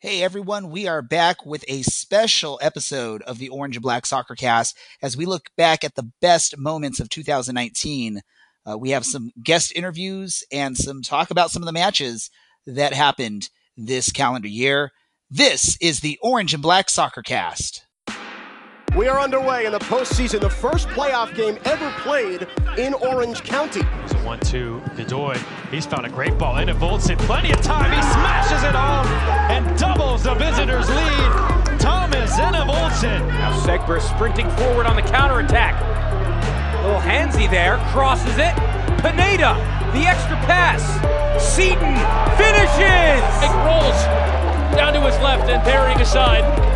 Hey everyone, we are back with a special episode of the Orange and Black Soccer Cast as we look back at the best moments of 2019. Uh, we have some guest interviews and some talk about some of the matches that happened this calendar year. This is the Orange and Black Soccer Cast. We are underway in the postseason, the first playoff game ever played in Orange County. It's a 1 2. Godoy, he's found a great ball into Voltson. Plenty of time. He smashes it home and doubles the visitors' lead. Thomas Enevoldsen. Now Segber sprinting forward on the counterattack. Little handsy there, crosses it. Pineda, the extra pass. Seaton finishes. It rolls down to his left and parrying aside.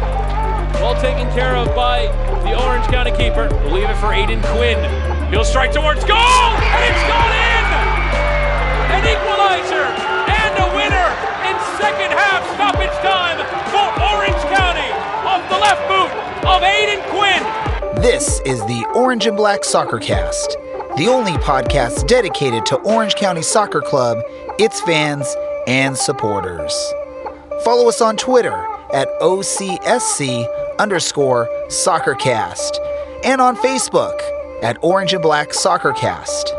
Well taken care of by the Orange County keeper. We'll leave it for Aodhan Quinn. He'll strike towards goal, and it's gone in! An equalizer and a winner in second half stoppage time for Orange County off the left boot of Aodhan Quinn. This is the Orange and Black Soccer Cast, the only podcast dedicated to Orange County Soccer Club, its fans, and supporters. Follow us on Twitter at OCSC underscore soccercast and on Facebook at Orange and Black Soccercast.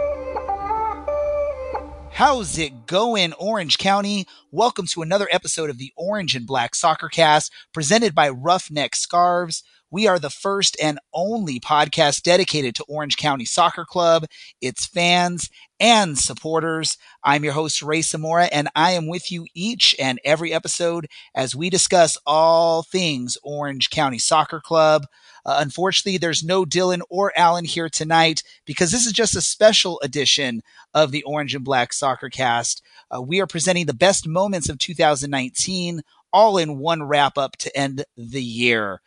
How's it going, Orange County? Welcome to another episode of the Orange and Black Soccercast presented by Roughneck Scarves. We are the first and only podcast dedicated to Orange County Soccer Club, its fans, and supporters. I'm your host, Ray Samora, and I am with you each and every episode as we discuss all things Orange County Soccer Club. Uh, unfortunately, there's no Dylan or Alan here tonight because this is just a special edition of the Orange and Black Soccer Cast. Uh, we are presenting the best moments of 2019 all in one wrap up to end the year.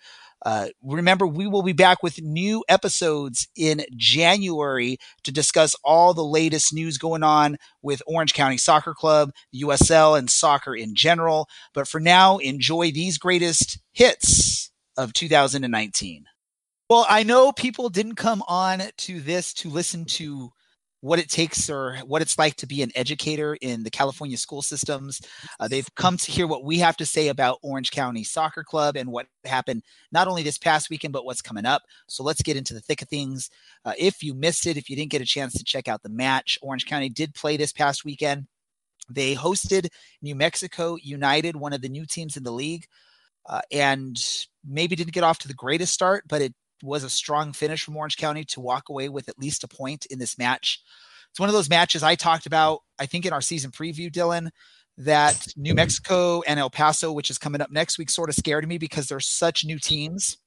Uh, remember, we will be back with new episodes in January to discuss all the latest news going on with Orange County Soccer Club, USL, and soccer in general. But for now, enjoy these greatest hits of 2019. Well, I know people didn't come on to this to listen to what it takes or what it's like to be an educator in the California school systems. Uh, they've come to hear what we have to say about Orange County Soccer Club and what happened not only this past weekend, but what's coming up. So let's get into the thick of things. Uh, if you missed it, if you didn't get a chance to check out the match, Orange County did play this past weekend. They hosted New Mexico United, one of the new teams in the league, uh, and maybe didn't get off to the greatest start, but it was a strong finish from Orange County to walk away with at least a point in this match. It's one of those matches I talked about, I think, in our season preview, Dylan, that New Mexico and El Paso, which is coming up next week, sort of scared me because they're such new teams.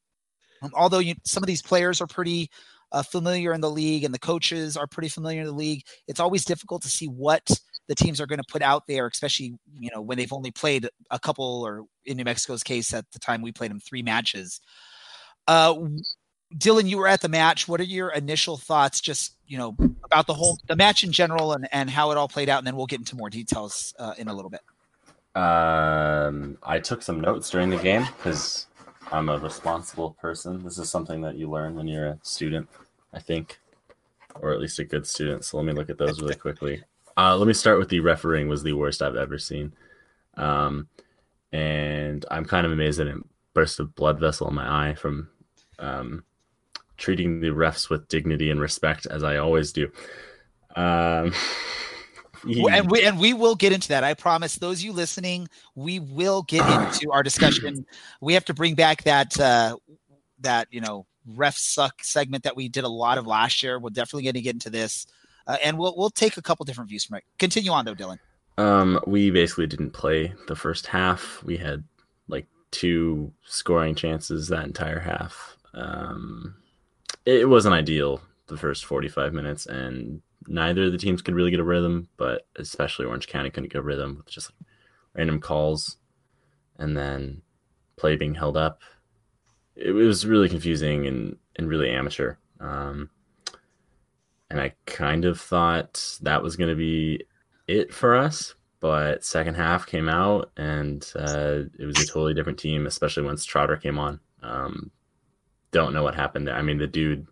Um, although you, some of these players are pretty uh, familiar in the league and the coaches are pretty familiar in the league, it's always difficult to see what the teams are going to put out there, especially you know when they've only played a couple, or in New Mexico's case, at the time we played them three matches. Uh, Dylan, you were at the match. What are your initial thoughts, just you know, about the whole the match in general and and how it all played out, and then we'll get into more details uh, in a little bit. Um, I took some notes during the game because I'm a responsible person. This is something that you learn when you're a student, I think, or at least a good student. So let me look at those really quickly. Uh, let me start with the refereeing was the worst I've ever seen, um, and I'm kind of amazed that it burst a blood vessel in my eye from um, treating the refs with dignity and respect as I always do. Um, and we and we will get into that. I promise those you listening, we will get into our discussion. We have to bring back that uh, that you know ref suck segment that we did a lot of last year. We're definitely going to get into this, uh, and we'll we'll take a couple different views from it. Continue on though, Dylan. Um, we basically didn't play the first half. We had like two scoring chances that entire half. Um, it wasn't ideal the first 45 minutes, and neither of the teams could really get a rhythm, but especially Orange County couldn't get a rhythm with just like random calls and then play being held up. It was really confusing and, and really amateur. Um, and I kind of thought that was going to be it for us, but second half came out and uh, it was a totally different team, especially once Trotter came on. Um, don't know what happened there. I mean, the dude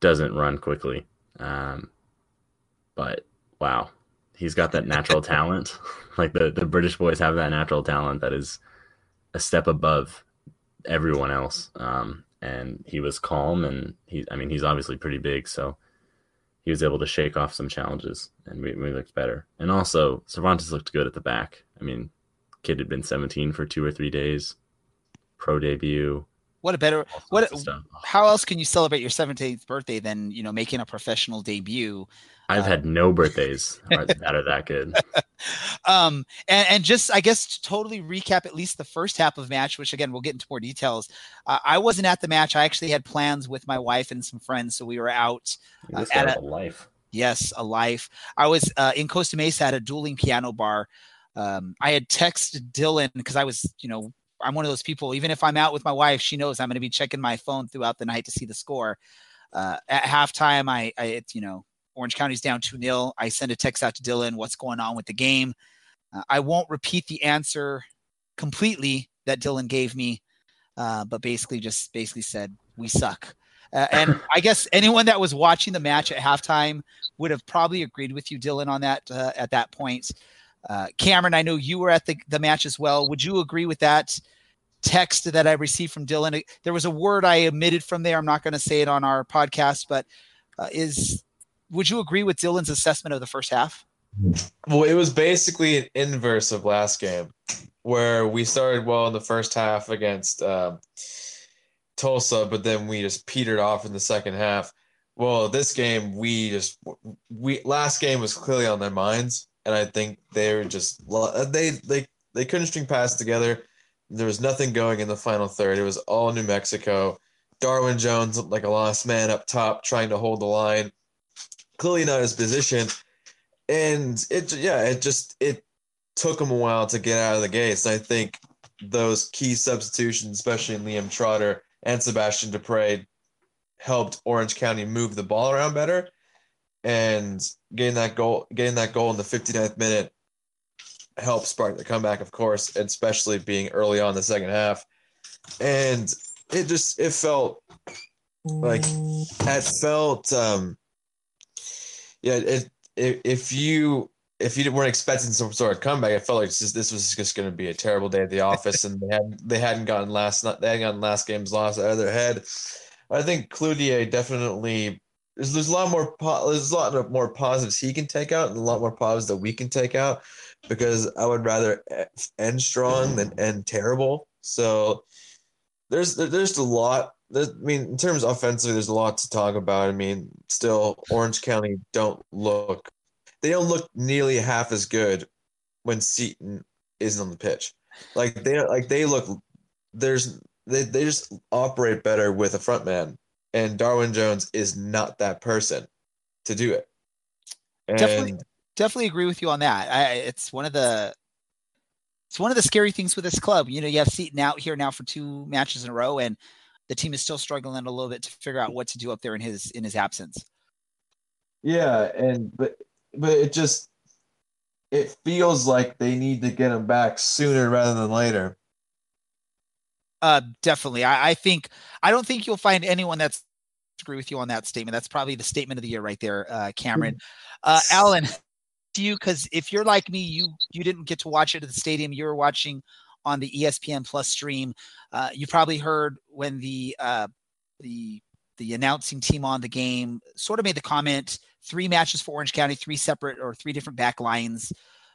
doesn't run quickly, um, but wow, he's got that natural talent. Like the the British boys have that natural talent that is a step above everyone else. Um, and he was calm, and he I mean he's obviously pretty big, so he was able to shake off some challenges, and we, we looked better. And also Cervantes looked good at the back. I mean, kid had been 17 for two or three days, pro debut. What a better what? How else can you celebrate your 17th birthday than you know making a professional debut? I've uh, had no birthdays that are that good. um, and, and just I guess to totally recap at least the first half of match, which again we'll get into more details. Uh, I wasn't at the match. I actually had plans with my wife and some friends, so we were out uh, at a, a, life. Yes, a life. I was uh, in Costa Mesa at a dueling piano bar. Um, I had texted Dylan because I was, you know, I'm one of those people. Even if I'm out with my wife, she knows I'm going to be checking my phone throughout the night to see the score. Uh, at halftime, I, I, it, you know, Orange County's down 2 0. I send a text out to Dylan, what's going on with the game? Uh, I won't repeat the answer completely that Dylan gave me, uh, but basically just basically said, we suck. Uh, and I guess anyone that was watching the match at halftime would have probably agreed with you, Dylan, on that uh, at that point. Uh, Cameron, I know you were at the, the match as well. Would you agree with that text that I received from Dylan? There was a word I omitted from there. I'm not going to say it on our podcast, but uh, is would you agree with Dylan's assessment of the first half? Well, it was basically an inverse of last game, where we started well in the first half against uh, Tulsa, but then we just petered off in the second half. Well, this game we just we last game was clearly on their minds, and I think they were just uh, they they they couldn't string passes together. There was nothing going in the final third. It was all New Mexico. Darwin Jones like a lost man up top, trying to hold the line clearly not his position. And it, yeah, it just it took him a while to get out of the gates. I think those key substitutions, especially in Liam Trotter and Sebastian Dupre, helped Orange County move the ball around better. And getting that goal, getting that goal in the 59th minute helped spark the comeback, of course, especially being early on the second half. And it just it felt like it felt um yeah, it, it, if you if you weren't expecting some sort of comeback, I felt like just, this was just going to be a terrible day at the office, and they hadn't they hadn't gotten last they hadn't gotten last game's loss out of their head. I think Cloutier definitely there's, there's a lot more po- there's a lot more positives he can take out, and a lot more positives that we can take out because I would rather end strong than end terrible. So there's there's a lot I mean, in terms of offensively, there's a lot to talk about. I mean, still, Orange County don't look, they don't look nearly half as good when Seaton isn't on the pitch. Like they, like they look, there's, they, they just operate better with a front man, and Darwin Jones is not that person to do it. And definitely, definitely agree with you on that. I, it's one of the, it's one of the scary things with this club. You know, you have Seaton out here now for two matches in a row, and the team is still struggling a little bit to figure out what to do up there in his in his absence. Yeah, and but but it just it feels like they need to get him back sooner rather than later. Uh, definitely. I, I think I don't think you'll find anyone that's agree with you on that statement. That's probably the statement of the year right there, uh, Cameron. Uh, Alan, to you because if you're like me, you you didn't get to watch it at the stadium. You were watching on the ESPN Plus stream. Uh, you probably heard when the uh, the the announcing team on the game sort of made the comment: three matches for Orange County, three separate or three different back lines.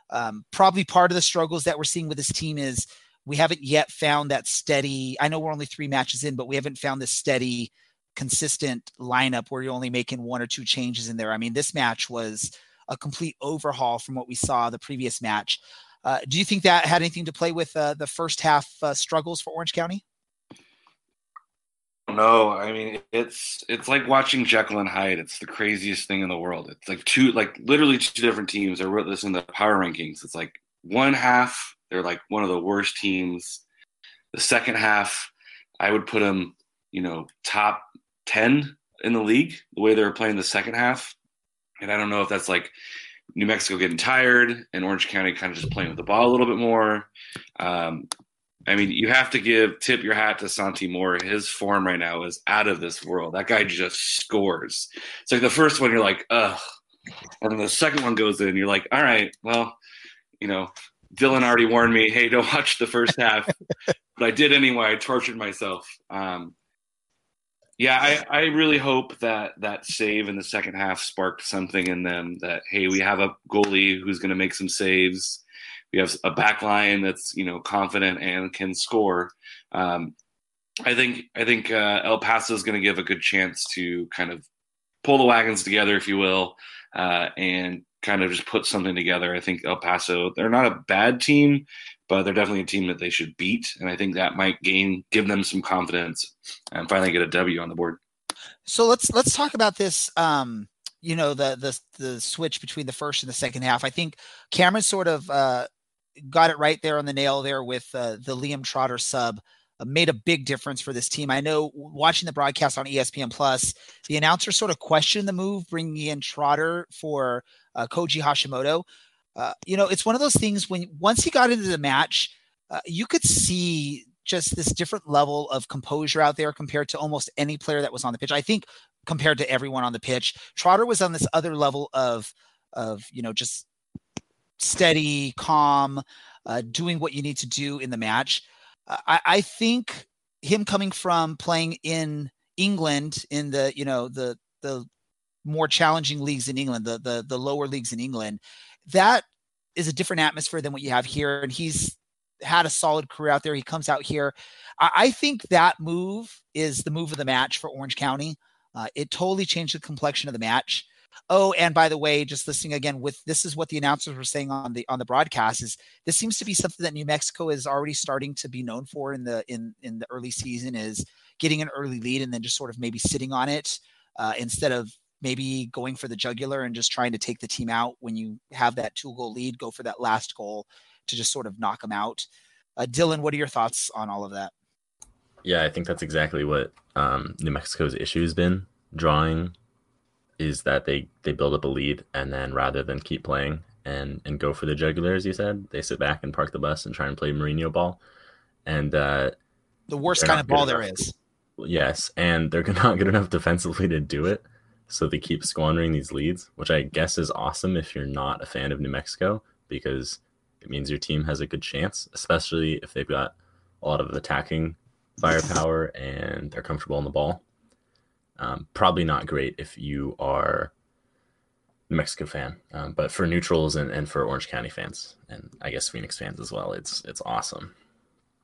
Um, probably part of the struggles that we're seeing with this team is we haven't yet found that steady. I know we're only three matches in, but we haven't found this steady, consistent lineup where you're only making one or two changes in there. I mean, this match was a complete overhaul from what we saw the previous match. Uh, do you think that had anything to play with uh, the first half uh, struggles for Orange County? No, I mean it's it's like watching Jekyll and Hyde. It's the craziest thing in the world. It's like two, like literally two different teams. I wrote this in the power rankings. It's like one half they're like one of the worst teams. The second half, I would put them, you know, top ten in the league. The way they were playing the second half, and I don't know if that's like New Mexico getting tired and Orange County kind of just playing with the ball a little bit more. Um, I mean, you have to give tip your hat to Santi Moar. His form right now is out of this world. That guy just scores. It's like the first one, you're like, ugh, And then the second one goes in, you're like, all right, well, you know, Dylan already warned me, hey, don't watch the first half. but I did anyway. I tortured myself. Um, yeah, I, I really hope that that save in the second half sparked something in them that, hey, we have a goalie who's going to make some saves. We have a back line that's, you know, confident and can score. Um, I think I think uh, El Paso is going to give a good chance to kind of pull the wagons together, if you will, uh, and kind of just put something together. I think El Paso they're not a bad team, but they're definitely a team that they should beat, and I think that might gain give them some confidence and finally get a W on the board. So let's let's talk about this. Um, you know the the the switch between the first and the second half. I think Cameron sort of uh, got it right there on the nail there with uh, the Liam Trotter sub uh, made a big difference for this team. I know watching the broadcast on ESPN Plus, the announcer sort of questioned the move, bringing in Trotter for uh, Koji Hashimoto. Uh, you know, it's one of those things when once he got into the match, uh, you could see just this different level of composure out there compared to almost any player that was on the pitch. I think compared to everyone on the pitch, Trotter was on this other level of of you know just steady, calm, uh, doing what you need to do in the match. I, I think him coming from playing in England in the you know the the more challenging leagues in England, the the the lower leagues in England, that is a different atmosphere than what you have here. And he's had a solid career out there. He comes out here. I, I think that move is the move of the match for Orange County. Uh, it totally changed the complexion of the match. Oh, and by the way, just listening again with this is what the announcers were saying on the on the broadcast is this seems to be something that New Mexico is already starting to be known for in the in in the early season is getting an early lead and then just sort of maybe sitting on it uh, instead of maybe going for the jugular and just trying to take the team out when you have that two goal lead, go for that last goal to just sort of knock them out. Uh, Dylan, what are your thoughts on all of that? Yeah, I think that's exactly what um, New Mexico's issue has been drawing is that they they build up a lead and then rather than keep playing and and go for the jugular as you said they sit back and park the bus and try and play Mourinho ball and uh, the worst kind of ball there is yes and they're not good enough defensively to do it so they keep squandering these leads which i guess is awesome if you're not a fan of new mexico because it means your team has a good chance especially if they've got a lot of attacking firepower and they're comfortable in the ball um, probably not great if you are a Mexico fan, um, but for neutrals and, and for Orange County fans, and I guess Phoenix fans as well, it's it's awesome.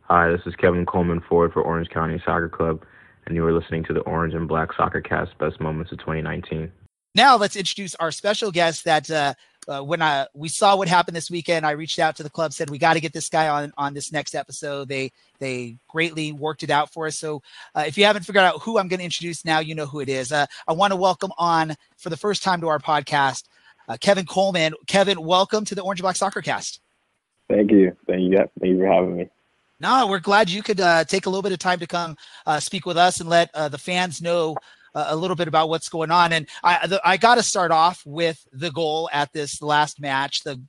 Hi, this is Kevin Coleman, Ford for Orange County Soccer Club, and you are listening to the Orange and Black Soccer Cast Best Moments of 2019. Now let's introduce our special guest that uh, uh, when I we saw what happened this weekend, I reached out to the club, said we got to get this guy on on this next episode. They they greatly worked it out for us. So uh, if you haven't figured out who I'm going to introduce now, you know who it is. Uh, I want to welcome on for the first time to our podcast, uh, Kevin Coleman. Kevin, welcome to the Orange and Black Soccer Cast. Thank you, thank you, thank you for having me. No, we're glad you could uh, take a little bit of time to come uh, speak with us and let uh, the fans know uh, a little bit about what's going on. And I, the, I got to start off with the goal at this last match, the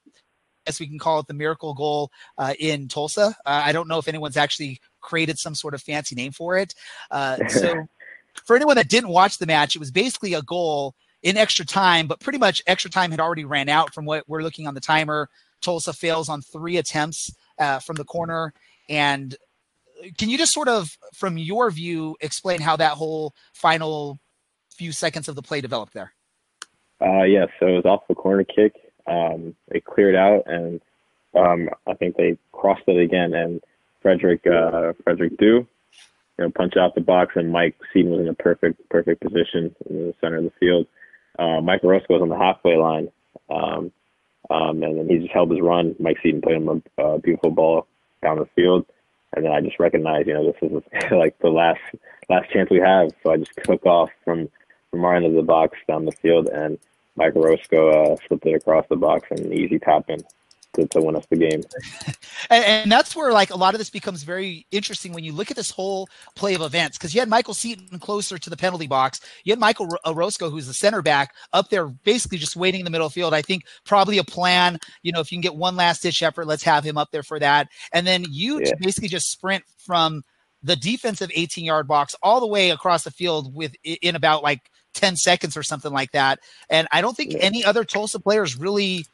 as we can call it, the miracle goal uh, in Tulsa. Uh, I don't know if anyone's actually created some sort of fancy name for it. Uh, so, for anyone that didn't watch the match, it was basically a goal in extra time, but pretty much extra time had already ran out from what we're looking on the timer. Tulsa fails on three attempts uh, from the corner, and can you just sort of, from your view, explain how that whole final few seconds of the play developed there? Uh, yeah, so it was off the corner kick. Um, it cleared out, and um, I think they crossed it again. And Frederick uh, Frederick Du, you know, punched out the box, and Mike Seaton was in a perfect perfect position in the center of the field. Uh, Mike Orozco was on the halfway line, um, um, and then he just held his run. Mike Seaton played him a, a beautiful ball down the field and then I just recognized, you know, this is like the last last chance we have. So I just took off from from our end of the box down the field, and Mike Orozco uh, slipped it across the box and easy tap in to, to win us the game. and, and, that's where like a lot of this becomes very interesting when you look at this whole play of events because you had Michael Seaton closer to the penalty box. You had Michael Orozco, who's the center back, up there basically just waiting in the middle field. I think probably a plan. You know, if you can get one last ditch effort, let's have him up there for that. And then you yeah. basically just sprint from the defensive 18 yard box all the way across the field with in about like 10 seconds or something like that. And I don't think any other Tulsa players really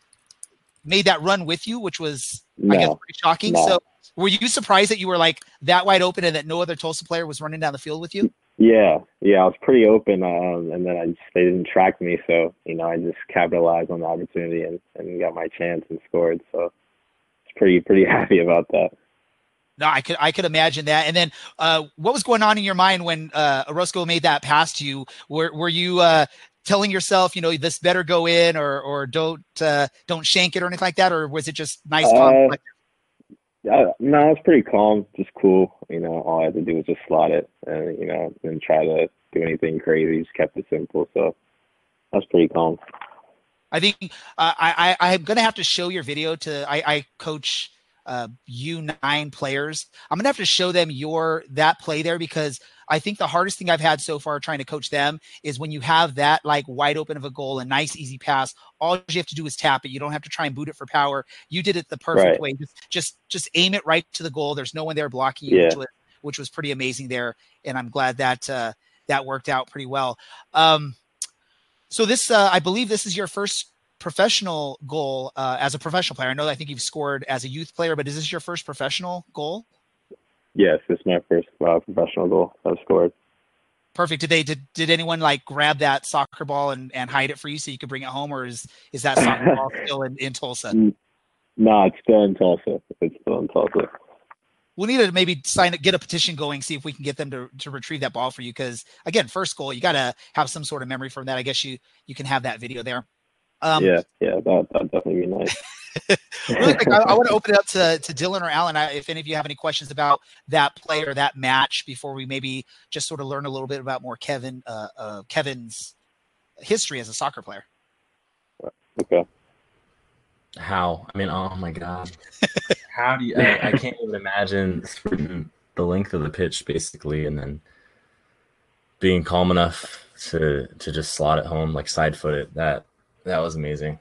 made that run with you, which was, I guess, pretty shocking. No. So were you surprised that you were like that wide open and that no other Tulsa player was running down the field with you? Yeah, yeah, I was pretty open, um, and then I just they didn't track me, so you know I just capitalized on the opportunity and, and got my chance and scored. So it's pretty pretty happy about that. No, I could I could imagine that. And then, uh, what was going on in your mind when uh, Orozco made that pass to you? Were were you uh, telling yourself, you know, this better go in, or or don't uh, don't shank it, or anything like that, or was it just nice? calm, Uh, Yeah, no, it's pretty calm, just cool. You know, all I had to do was just slot it, and you know, didn't try to do anything crazy. Just kept it simple. So that's pretty calm. I think uh, I, I I'm gonna have to show your video to I, I coach uh, U nine players. I'm gonna have to show them your that play there because I think the hardest thing I've had so far trying to coach them is when you have that like wide open of a goal, a nice easy pass. All you have to do is tap it. You don't have to try and boot it for power. You did it the perfect Right. way. Just just just aim it right to the goal. There's no one there blocking you, Yeah. which was which was pretty amazing there. And I'm glad that uh, that worked out pretty well. Um, so this, uh, I believe, this is your first professional goal uh, as a professional player. I know. That I think you've scored as a youth player, but is this your first professional goal? Yes, this is my first uh, professional goal I've scored. Perfect. Did they did, did anyone like grab that soccer ball and, and hide it for you so you could bring it home, or is is that soccer ball still in, in Tulsa? No, it's still in Tulsa. It's still in Tulsa. We'll need to maybe sign get a petition going, see if we can get them to, to retrieve that ball for you. Because again, first goal, you got to have some sort of memory from that. I guess you you can have that video there. Um, yeah, yeah, that that'd definitely be nice. really quick, I, I want to open it up to, to Dylan or Alan. I, if any of you have any questions about that play or that match before we maybe just sort of learn a little bit about more Kevin, uh, uh, Kevin's history as a soccer player. Okay. How? I mean, oh my god. How do you? I, I can't even imagine the length of the pitch basically, and then being calm enough to to just slot it home, like side foot it. That that was amazing.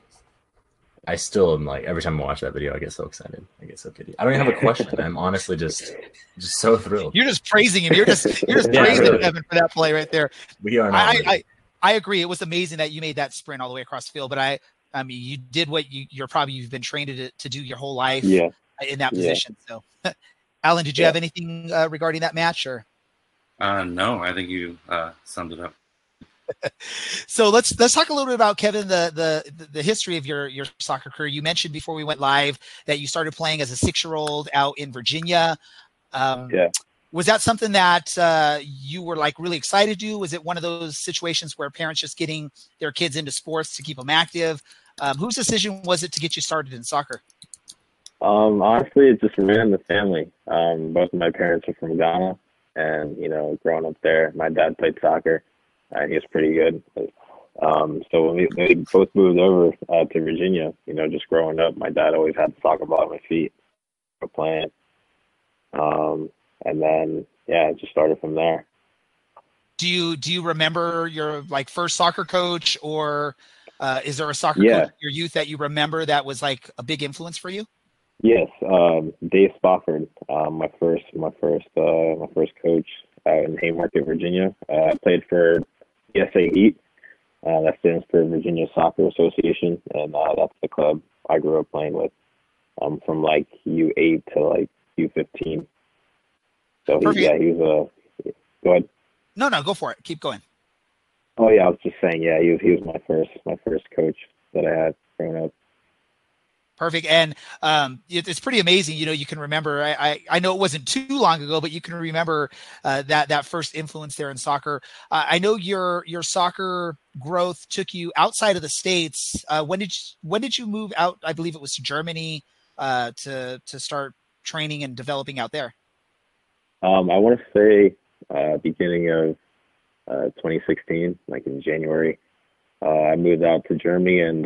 I still am like every time I watch that video, I get so excited. I get so giddy. I don't even have a question. I'm honestly just just so thrilled. You're just praising him. You're just you're just Yeah, praising really. Kevin for that play right there. We are not. I. I, I agree. It was amazing that you made that sprint all the way across the field. But I, I mean, you did what you you're probably you've been trained to to do your whole life. Yeah. In that Yeah. position. So, Alan, did you Yeah. have anything uh, regarding that match or? Uh, no, I think you uh, summed it up. so let's let's talk a little bit about Kevin the the the history of your your soccer career. You mentioned before we went live that you started playing as a six year old out in Virginia. Um, Yeah. Was that something that uh, you were like really excited to do? Was it one of those situations where parents just getting their kids into sports to keep them active? Um, whose decision was it to get you started in soccer? Um, honestly, it just ran in the family. Um, both of my parents are from Ghana, and you know, growing up there, my dad played soccer, and he was pretty good. Um, so when we, they both moved over uh, to Virginia, you know, just growing up, my dad always had the soccer ball at my feet for playing. Um, and then yeah, it just started from there. Do you do you remember your like first soccer coach, or uh, is there a soccer Yeah. coach in your youth that you remember that was like a big influence for you? Yes, um, Dave Spofford, um, my first, my first, uh, my first coach uh, in Haymarket, Virginia. Uh, I played for VSA Heat. Uh, that stands for Virginia Soccer Association, and uh, that's the club I grew up playing with, um, from like U8 to like U15. So he, yeah, he was a. Go ahead. No, no, go for it. Keep going. Oh yeah, I was just saying. Yeah, he was he was my first my first coach that I had growing up. Perfect. And um, it, it's pretty amazing. You know, you can remember. I, I, I know it wasn't too long ago, but you can remember uh, that that first influence there in soccer. Uh, I know your your soccer growth took you outside of the states. Uh, when did you, when did you move out? I believe it was to Germany uh, to to start training and developing out there. Um, I want to say uh, beginning of uh, 2016, like in January. I moved out to Germany and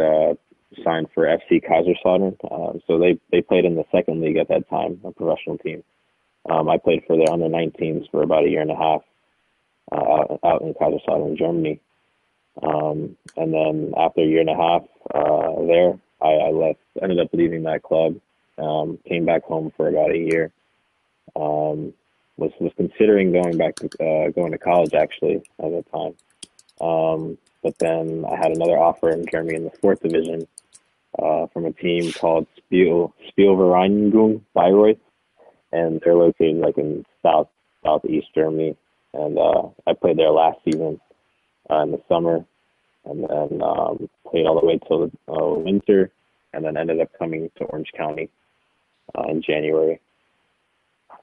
signed for FC Kaiserslautern. Uh, so they they played in the second league at that time, a professional team. Um, I played for their under 19s for about a year and a half uh, out in Kaiserslautern, Germany. Um, and then after a year and a half uh, there, I, I left. Ended up leaving that club. Um, came back home for about a year. Um, was was considering going back to uh, going to college actually at the time. Um, but then I had another offer in Germany in the fourth division uh, from a team called Spiel Spielvereinigung Bayreuth, and they're located like in south southeast Germany. And uh, I played there last season uh, in the summer, and then um, played all the way till the uh, winter, and then ended up coming to Orange County uh, in January.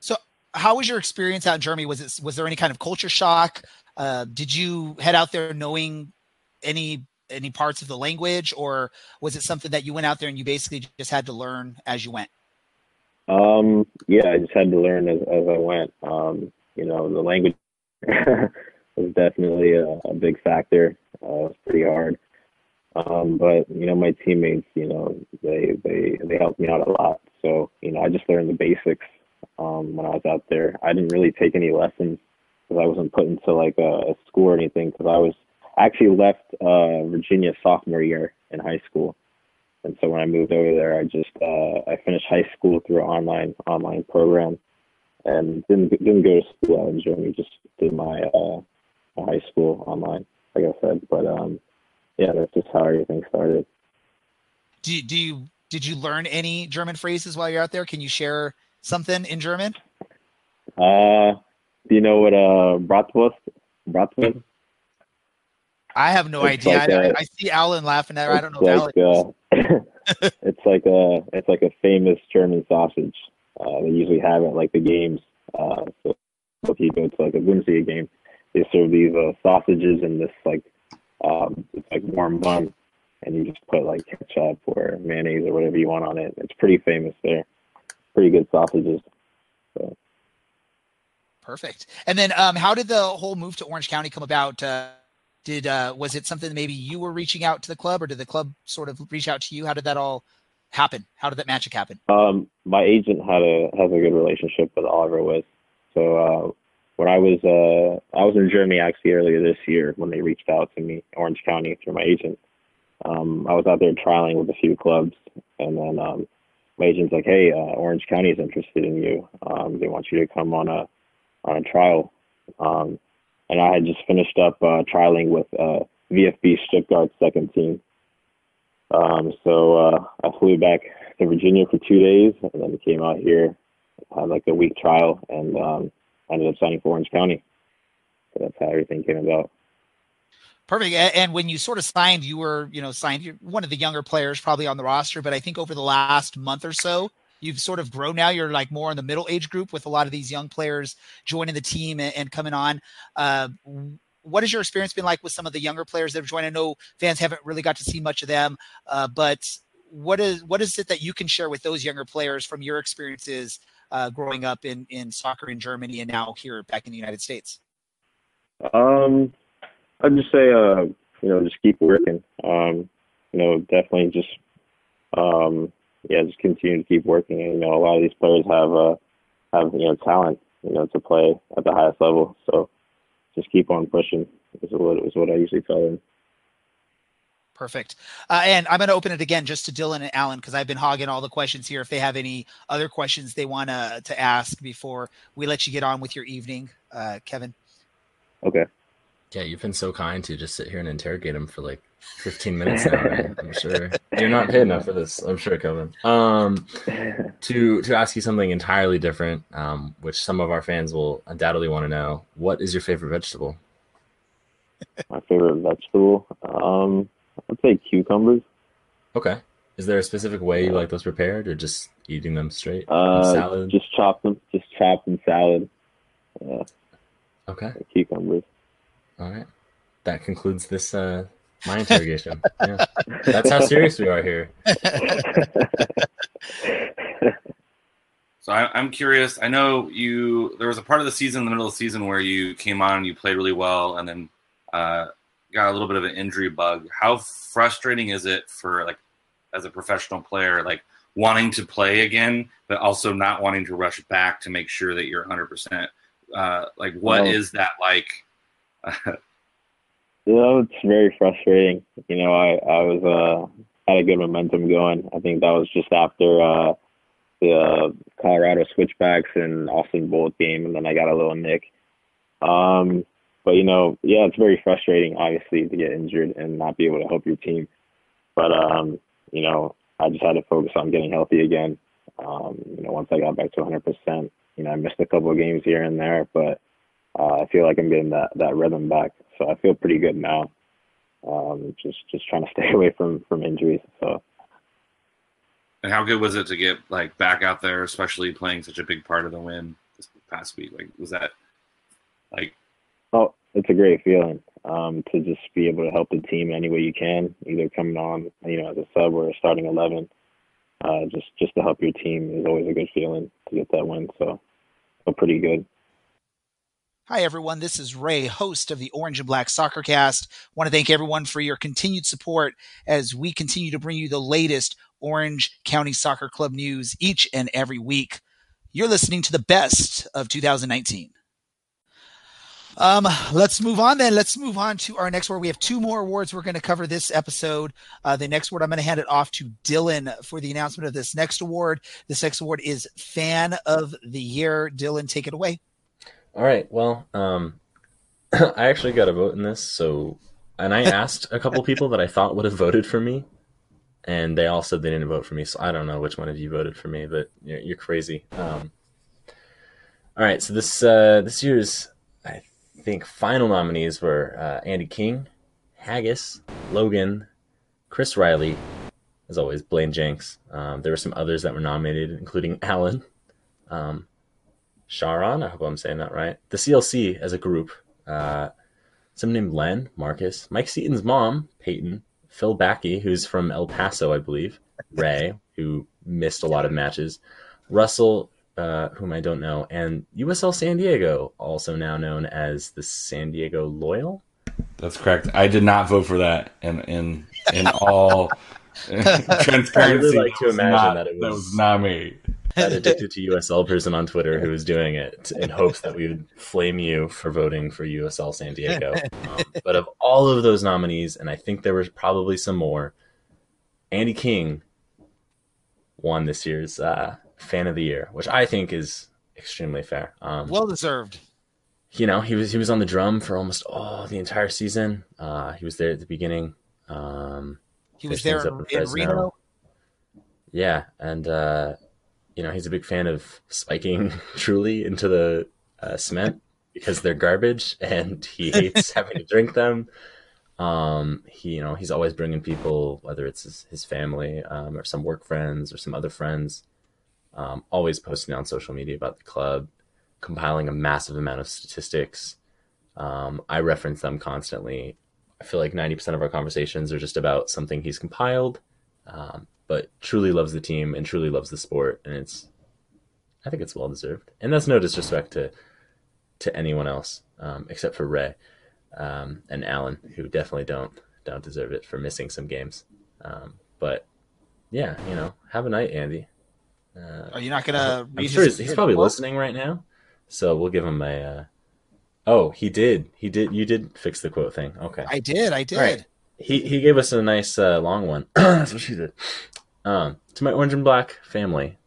So, how was your experience out in Germany? Was it was there any kind of culture shock? Uh, did you head out there knowing any any parts of the language, or was it something that you went out there and you basically just had to learn as you went? Um, yeah, I just had to learn as, as I went. Um, you know, the language was definitely a, a big factor. Uh, it was pretty hard. Um, but you know, my teammates, you know, they they they helped me out a lot. So you know, I just learned the basics um, when I was out there. I didn't really take any lessons because I wasn't put into like a, a school or anything. Because I was I actually left uh, Virginia sophomore year in high school, and so when I moved over there, I just uh, I finished high school through an online online program, and didn't didn't go to school out in Germany. Just did my uh, my high school online, like I said. But um, yeah, that's just how everything started. Do you, do you did you learn any German phrases while you're out there? Can you share something in German? Uh, do you know what uh bratwurst bratwurst? I have no It's idea. like I, a- I see Alan laughing at her. I don't know. Like uh, it's like a it's like a famous German sausage. Uh, they usually have it like the games. Uh, so if you go to like a Bundesliga game, they serve these uh, sausages in this like um, it's like warm bun, and you just put like ketchup or mayonnaise or whatever you want on it. It's pretty famous there. Pretty good sausages. So Perfect. And then, um, how did the whole move to Orange County come about? Uh, did uh, was it something maybe you were reaching out to the club, or did the club sort of reach out to you? How did that all happen? How did that magic happen? Um, my agent had a has a good relationship with Oliver Wyss. So uh, when I was uh, I was in Germany actually earlier this year when they reached out to me, Orange County through my agent. Um, I was out there trialing with a few clubs, and then um, my agent's like, "Hey, uh, Orange County is interested in you. Um, they want you to come on a on a trial." Um, and I had just finished up uh, trialing with uh, VFB Stuttgart's second team. Um, so uh, I flew back to Virginia for two days, and then came out here, had like a week trial, and um, ended up signing for Orange County. So that's how everything came about. Perfect. And when you sort of signed, you were, you know, signed. You're one of the younger players probably on the roster, but I think over the last month or so, you've sort of grown. Now you're like more in the middle age group with a lot of these young players joining the team and, and coming on. Uh, what has your experience been like with some of the younger players that have joined? I know fans haven't really got to see much of them, uh, but what is what is it that you can share with those younger players from your experiences uh, growing up in in soccer in Germany and now here back in the United States? Um, I'd just say, uh, you know, just keep working. Um, you know, definitely just, um, yeah, just continue to keep working. And, you know, a lot of these players have, uh, have you know, talent, you know, to play at the highest level. So just keep on pushing is what is what I usually tell them. Perfect. Uh, and I'm going to open it again just to Dylan and Alan because I've been hogging all the questions here. If they have any other questions they want to to ask before we let you get on with your evening, uh, Kevin. Okay. Yeah, you've been so kind to just sit here and interrogate him for like 15 minutes now. Right? I'm sure you're not paid enough for this. I'm sure, Kevin. Um, to to ask you something entirely different, um, which some of our fans will undoubtedly want to know. What is your favorite vegetable? My favorite vegetable, um, I'd say cucumbers. Okay. Is there a specific way you like those prepared, or just eating them straight? in Uh, salad. just chop them, just chop in salad. Yeah, Okay. cucumbers. All right. That concludes this uh my interrogation. yeah. That's how serious we are here. So I, I'm curious. I know you. There was a part of the season, in the middle of the season, where you came on and you played really well, and then uh, got a little bit of an injury bug. How frustrating is it for like as a professional player, like wanting to play again, but also not wanting to rush back to make sure that you're 100. percent uh, Like, what is Well- that like? You know, it's very frustrating. You know, I I was uh had a good momentum going. I think that was just after uh the uh, Colorado switchbacks and Austin Bold game, and then I got a little nick. Um, but you know, yeah, it's very frustrating, obviously, to get injured and not be able to help your team. But um, you know, I just had to focus on getting healthy again. Um, you know, once I got back to 100%, you know, I missed a couple of games here and there, but uh, I feel like I'm getting that that rhythm back. So I feel pretty good now. Um, just just trying to stay away from from injuries. So. And how good was it to get like back out there, especially playing such a big part of the win this past week? Like, was that like? Oh, it's a great feeling um, to just be able to help the team any way you can, either coming on, you know, as a sub or a starting eleven. Uh, just just to help your team is always a good feeling to get that win. So, feel pretty good. Hi, everyone. This is Ray, host of the Orange and Black Soccer Cast. Want to thank everyone for your continued support as we continue to bring you the latest Orange County Soccer Club news each and every week. You're listening to the best of 2019. Um, let's move on then. Let's move on to our next award. We have two more awards we're going to cover this episode. Uh, the next award, I'm going to hand it off to Dylan for the announcement of this next award. This next award is Fan of the Year. Dylan, take it away. All right. Well, um, I actually got a vote in this, so and I asked a couple people that I thought would have voted for me, and they all said they didn't vote for me. So I don't know which one of you voted for me, but you're, you're crazy. Um, all right. So this uh, this year's I think final nominees were uh, Andy King, Haggis, Logan, Chris Riley, as always, Blaine Jenks. Um, there were some others that were nominated, including Alan. Um, Sharon, I hope I'm saying that right. The CLC as a group, uh, some named Len, Marcus, Mike Seaton's mom, Peyton, Phil Backey, who's from El Paso, I believe, Ray, who missed a lot of matches, Russell, uh, whom I don't know, and USL San Diego, also now known as the San Diego Loyal. That's correct. I did not vote for that, and in in all transparency, I really like to imagine not, that it was, that was not me. That addicted to USL person on Twitter who was doing it in hopes that we would flame you for voting for USL San Diego. Um, but of all of those nominees, and I think there was probably some more, Andy King won this year's uh, Fan of the Year, which I think is extremely fair. Um, well deserved. You know, he was he was on the drum for almost all the entire season. Uh, he was there at the beginning. Um, he was there in, in Reno. Yeah, and uh, you know he's a big fan of spiking truly into the uh, cement because they're garbage, and he hates having to drink them. Um, he you know he's always bringing people, whether it's his, his family um, or some work friends or some other friends, um, always posting on social media about the club, compiling a massive amount of statistics. Um, I reference them constantly. I feel like 90% of our conversations are just about something he's compiled. But truly loves the team and truly loves the sport, and it's I think it's well deserved. And that's no disrespect to to anyone else um, except for Ray um, and Alan, who definitely don't don't deserve it for missing some games. Um, but yeah, you know, have a night, Andy. Uh, Are you not gonna? I'm sure he's, he's probably listening right now, so we'll give him a. Uh... Oh, he did. He did. You did fix the quote thing. Okay, I did. I did. He he gave us a nice uh, long one. That's what she did. Um, to my orange and black family,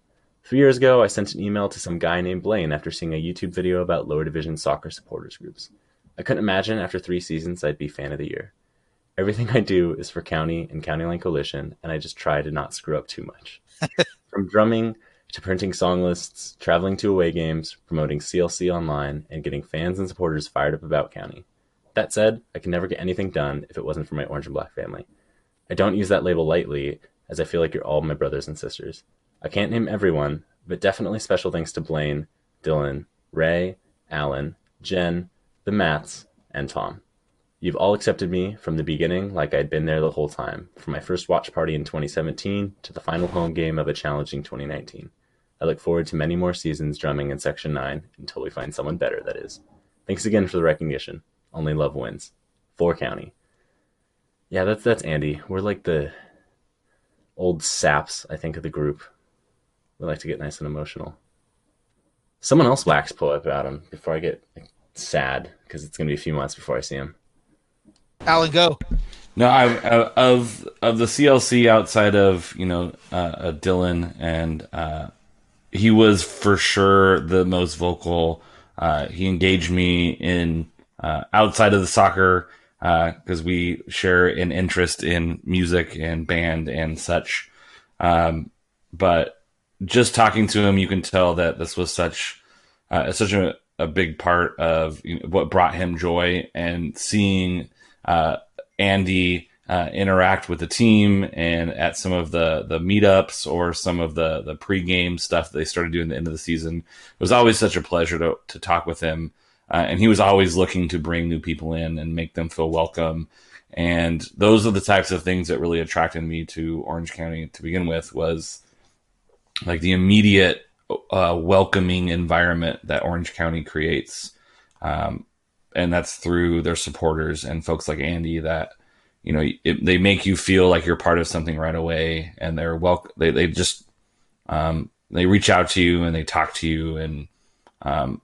three years ago, I sent an email to some guy named Blaine after seeing a YouTube video about lower division soccer supporters groups. I couldn't imagine after three seasons I'd be fan of the year. Everything I do is for County and County Line Coalition, and I just try to not screw up too much. From drumming to printing song lists, traveling to away games, promoting CLC online, and getting fans and supporters fired up about County. That said, I can never get anything done if it wasn't for my orange and black family. I don't use that label lightly, as I feel like you're all my brothers and sisters. I can't name everyone, but definitely special thanks to Blaine, Dylan, Ray, Alan, Jen, the Mats, and Tom. You've all accepted me from the beginning like I'd been there the whole time, from my first watch party in 2017 to the final home game of a challenging 2019. I look forward to many more seasons drumming in Section 9 until we find someone better, that is. Thanks again for the recognition. Only love wins. For County. Yeah, that's that's Andy. We're like the old saps, I think, of the group. We like to get nice and emotional. Someone else wax poet about him before I get like, sad because it's gonna be a few months before I see him. Alan, go. No, I, I, of of the CLC outside of you know uh, uh, Dylan and uh, he was for sure the most vocal. Uh, he engaged me in uh, outside of the soccer because uh, we share an interest in music and band and such. Um, but just talking to him, you can tell that this was such uh, such a, a big part of you know, what brought him joy and seeing uh, Andy uh, interact with the team and at some of the the meetups or some of the the pregame stuff that they started doing at the end of the season. It was always such a pleasure to to talk with him, uh, and he was always looking to bring new people in and make them feel welcome. And those are the types of things that really attracted me to Orange County to begin with. Was like the immediate uh, welcoming environment that Orange County creates. Um, and that's through their supporters and folks like Andy that, you know, it, they make you feel like you're part of something right away and they're welcome. They, they just, um, they reach out to you and they talk to you and, um,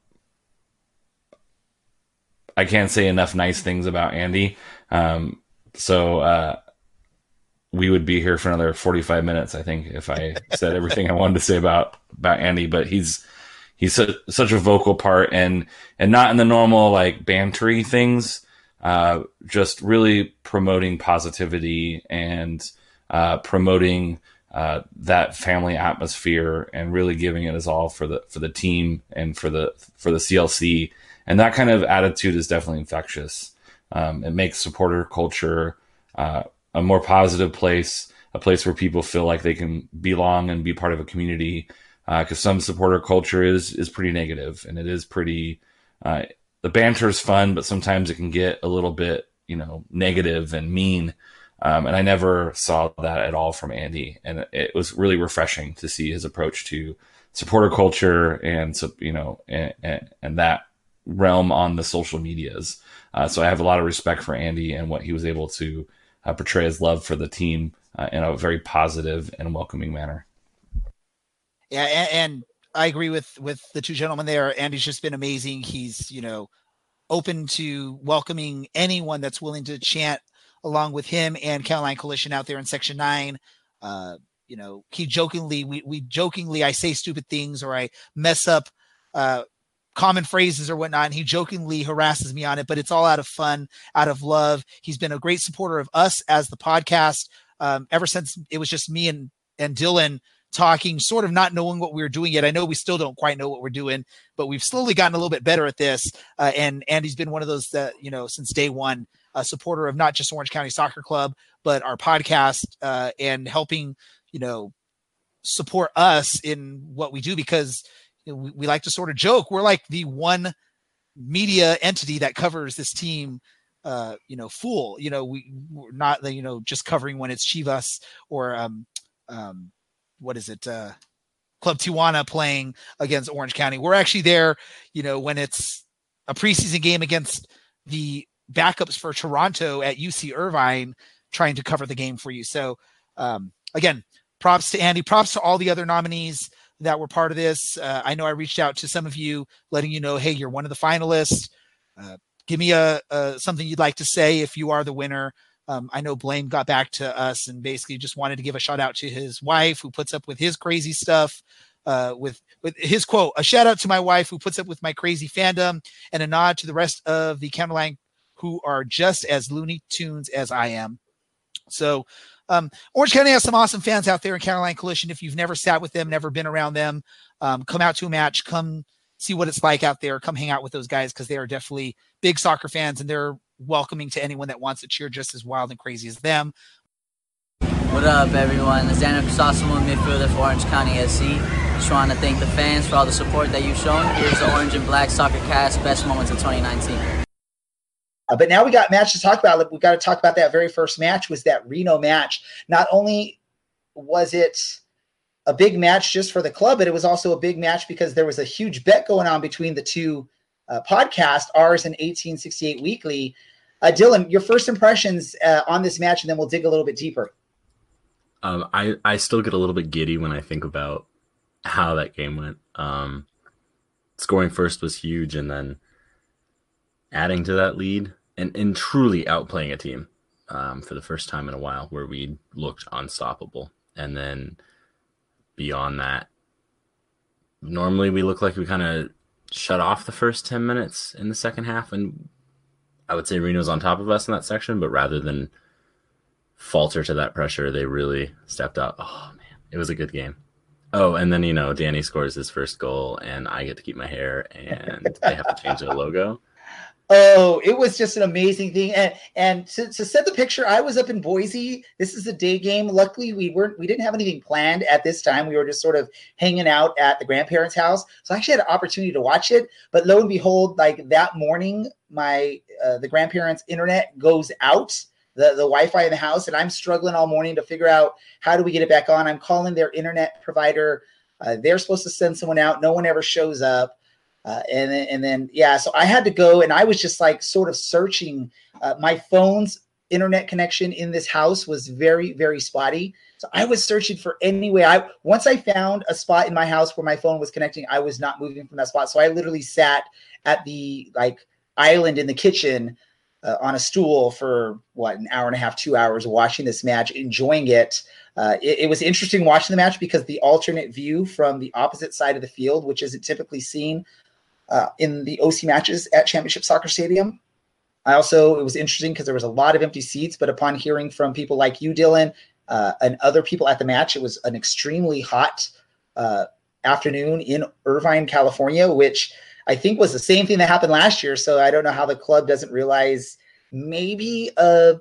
I can't say enough nice things about Andy. Um, so, uh, we would be here for another 45 minutes, I think, if I said everything I wanted to say about, about Andy, but he's, he's su- such a vocal part and, and not in the normal like bantery things, uh, just really promoting positivity and, uh, promoting, uh, that family atmosphere and really giving it his all for the, for the team and for the, for the CLC. And that kind of attitude is definitely infectious. Um, it makes supporter culture, uh, a more positive place, a place where people feel like they can belong and be part of a community. Because uh, some supporter culture is is pretty negative, and it is pretty. Uh, the banter is fun, but sometimes it can get a little bit, you know, negative and mean. Um, and I never saw that at all from Andy, and it was really refreshing to see his approach to supporter culture and you know and, and, and that realm on the social medias. Uh, so I have a lot of respect for Andy and what he was able to uh, portray his love for the team uh, in a very positive and welcoming manner. Yeah, and, and, I agree with with the two gentlemen there. Andy's just been amazing. He's you know open to welcoming anyone that's willing to chant along with him and County Coalition out there in Section Nine. Uh, you know, he jokingly we we jokingly I say stupid things or I mess up uh, common phrases or whatnot. And he jokingly harasses me on it, but it's all out of fun, out of love. He's been a great supporter of us as the podcast um, ever since it was just me and and Dylan talking, sort of not knowing what we were doing yet. I know we still don't quite know what we're doing, but we've slowly gotten a little bit better at this. Uh, and Andy's been one of those that you know since day one, a supporter of not just Orange County Soccer Club, but our podcast uh, and helping you know support us in what we do because we, we like to sort of joke we're like the one media entity that covers this team uh, you know, full. You know, we we're not you know just covering when it's Chivas or um, um, what is it, uh, Club Tijuana playing against Orange County. We're actually there, you know, when it's a preseason game against the backups for Toronto at UC Irvine, trying to cover the game for you. So um, again, props to Andy, props to all the other nominees that were part of this. Uh, I know I reached out to some of you, letting you know, hey, you're one of the finalists. Uh, give me a, a, something you'd like to say if you are the winner. Um, I know Blaine got back to us and basically just wanted to give a shout out to his wife who puts up with his crazy stuff. Uh, with with his quote, a shout out to my wife who puts up with my crazy fandom, and a nod to the rest of the County Line who are just as Looney Tunes as I am. So um, Orange County has some awesome fans out there in County Line Coalition. If you've never sat with them, never been around them, um, come out to a match, come see what it's like out there, come hang out with those guys because they are definitely big soccer fans and they're welcoming to anyone that wants to cheer just as wild and crazy as them. What up, everyone? It's Daniel Crisostomo, midfielder for Orange County SC. Just want to thank the fans for all the support that you've shown. Here's the Orange and Black Soccer Cast Best Moments of 2019. Uh, but now we got match to talk about. We got to talk about that very first match. Was that Reno match? Not only was it a big match just for the club, but it was also a big match because there was a huge bet going on between the two uh, podcasts, ours and 1868 Weekly. Uh, Dylan, your first impressions uh, on this match, and then we'll dig a little bit deeper. Um, I I still get a little bit giddy when I think about how that game went. Um, scoring first was huge, and then adding to that lead and, and truly outplaying a team um, for the first time in a while where we looked unstoppable. And then beyond that, normally we look like we kind of shut off the first 10 minutes in the second half and I would say Reno's on top of us in that section, but rather than falter to that pressure, they really stepped up. Oh man, it was a good game. Oh, and then you know Danny scores his first goal, and I get to keep my hair, and they have to change the logo. Oh, it was just an amazing thing. And and to, to set the picture, I was up in Boise. This is a day game. Luckily, we weren't we didn't have anything planned at this time. We were just sort of hanging out at the grandparents' house. So I actually had an opportunity to watch it. But lo and behold, like that morning, my uh, the grandparents' internet goes out. The, the Wi-Fi in the house, and I'm struggling all morning to figure out how do we get it back on. I'm calling their internet provider. Uh, they're supposed to send someone out. No one ever shows up. Uh, and then, and then, yeah, so I had to go and I was just like sort of searching. Uh, my phone's internet connection in this house was very, very spotty. So I was searching for any way. I once I found a spot in my house where my phone was connecting, I was not moving from that spot. So I literally sat at the like island in the kitchen uh, on a stool for what an hour and a half, two hours, watching this match, enjoying it. Uh, it, it was interesting watching the match because the alternate view from the opposite side of the field, which isn't typically seen uh, in the OC matches at Championship Soccer Stadium. I also, it was interesting because there was a lot of empty seats, but upon hearing from people like you, Dylan, uh, and other people at the match, it was an extremely hot uh, afternoon in Irvine, California, which I think was the same thing that happened last year. So I don't know how the club doesn't realize maybe a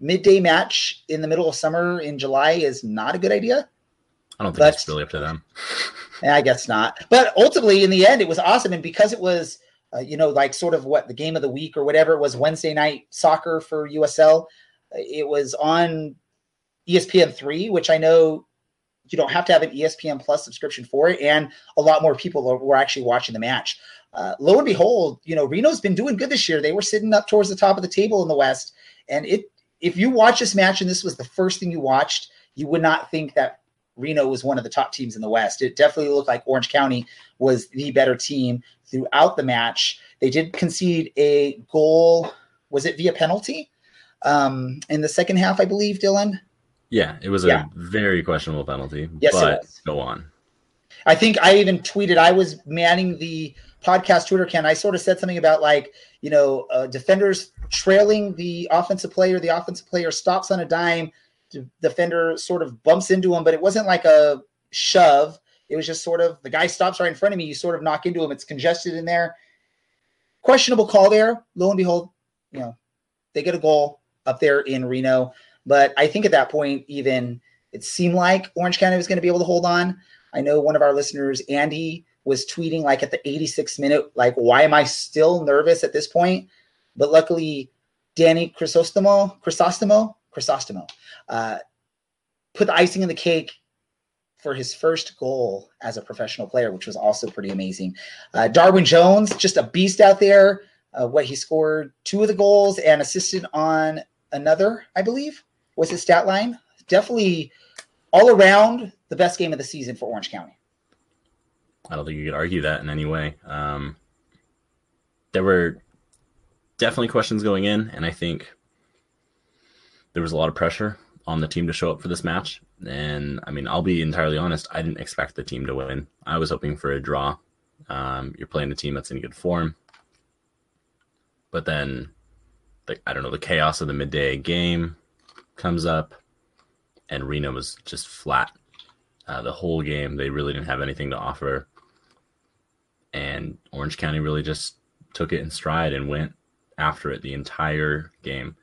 midday match in the middle of summer in July is not a good idea. I don't think but, it's really up to them. I guess not. But ultimately, in the end, it was awesome, and because it was, uh, you know, like sort of what the game of the week or whatever it was Wednesday night soccer for USL, it was on ESPN three, which I know you don't have to have an ESPN Plus subscription for it, and a lot more people were actually watching the match. Uh, lo and behold, you know Reno's been doing good this year. They were sitting up towards the top of the table in the West, and it. If you watch this match and this was the first thing you watched, you would not think that Reno was one of the top teams in the West. It definitely looked like Orange County was the better team throughout the match. They did concede a goal. Was it via penalty um, in the second half? I believe, Dylan. Yeah, it was yeah. a very questionable penalty. Yes, but go on. I think I even tweeted. I was manning the podcast Twitter account. I sort of said something about like you know uh, defenders trailing the offensive player. The offensive player stops on a dime defender sort of bumps into him, but it wasn't like a shove. It was just sort of the guy stops right in front of me. You sort of knock into him. It's congested in there. Questionable call there. Lo and behold, you know, they get a goal up there in Reno. But I think at that point, even it seemed like Orange County was going to be able to hold on. I know one of our listeners, Andy, was tweeting like at the 86th minute, like, why am I still nervous at this point? But luckily, Danny Crisostomo, Crisostomo, Crisostomo, uh, put the icing in the cake for his first goal as a professional player, which was also pretty amazing. Uh, Darwin Jones, just a beast out there. Uh, what he scored two of the goals and assisted on another, I believe, was his stat line. Definitely all around the best game of the season for Orange County. I don't think you could argue that in any way. Um, there were definitely questions going in, and I think there was a lot of pressure on the team to show up for this match. And I mean, I'll be entirely honest, I didn't expect the team to win. I was hoping for a draw. Um, you're playing a team that's in good form. But then, the, I don't know, the chaos of the midday game comes up, and Reno was just flat. Uh, the whole game, they really didn't have anything to offer. And Orange County really just took it in stride and went after it the entire game.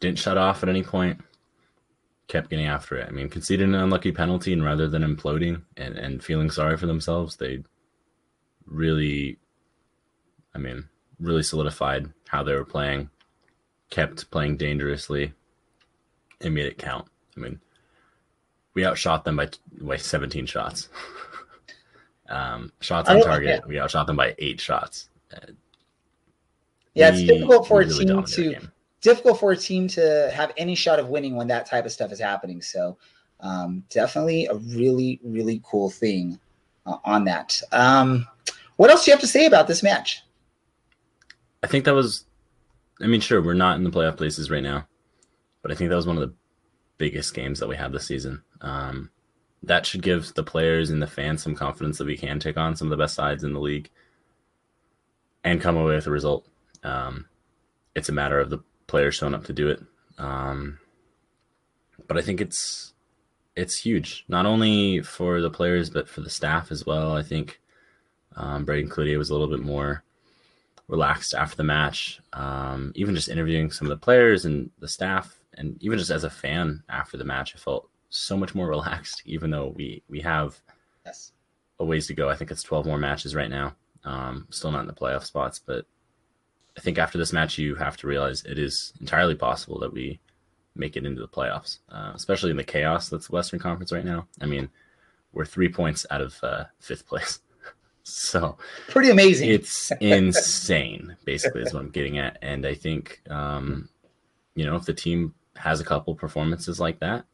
Didn't shut off at any point kept getting after it. I mean, conceded an unlucky penalty, and rather than imploding and, and feeling sorry for themselves, they really, I mean, really solidified how they were playing, kept playing dangerously, and made it count. I mean, we outshot them by by 17 shots. um, shots on target, we outshot them by eight shots. Uh, yeah, it's difficult for a team to difficult for a team to have any shot of winning when that type of stuff is happening. So, um, definitely a really, really cool thing uh, on that. Um, what else do you have to say about this match? I think that was, I mean, sure, we're not in the playoff places right now, but I think that was one of the biggest games that we had this season. Um, that should give the players and the fans some confidence that we can take on some of the best sides in the league and come away with a result. Um, it's a matter of the players showing up to do it. Um, but I think it's it's huge, not only for the players but for the staff as well. I think um, Braeden Cloutier was a little bit more relaxed after the match. Um, even just interviewing some of the players and the staff, and even just as a fan after the match, I felt so much more relaxed. Even though we we have yes. a ways to go. I think it's twelve more matches right now. Um, still not in the playoff spots, but I think after this match, you have to realize it is entirely possible that we make it into the playoffs, uh, especially in the chaos that's the Western Conference right now. I mean, we're three points out of uh, fifth place. so pretty amazing. It's insane, basically, is what I'm getting at. And I think, um, you know, if the team has a couple performances like that,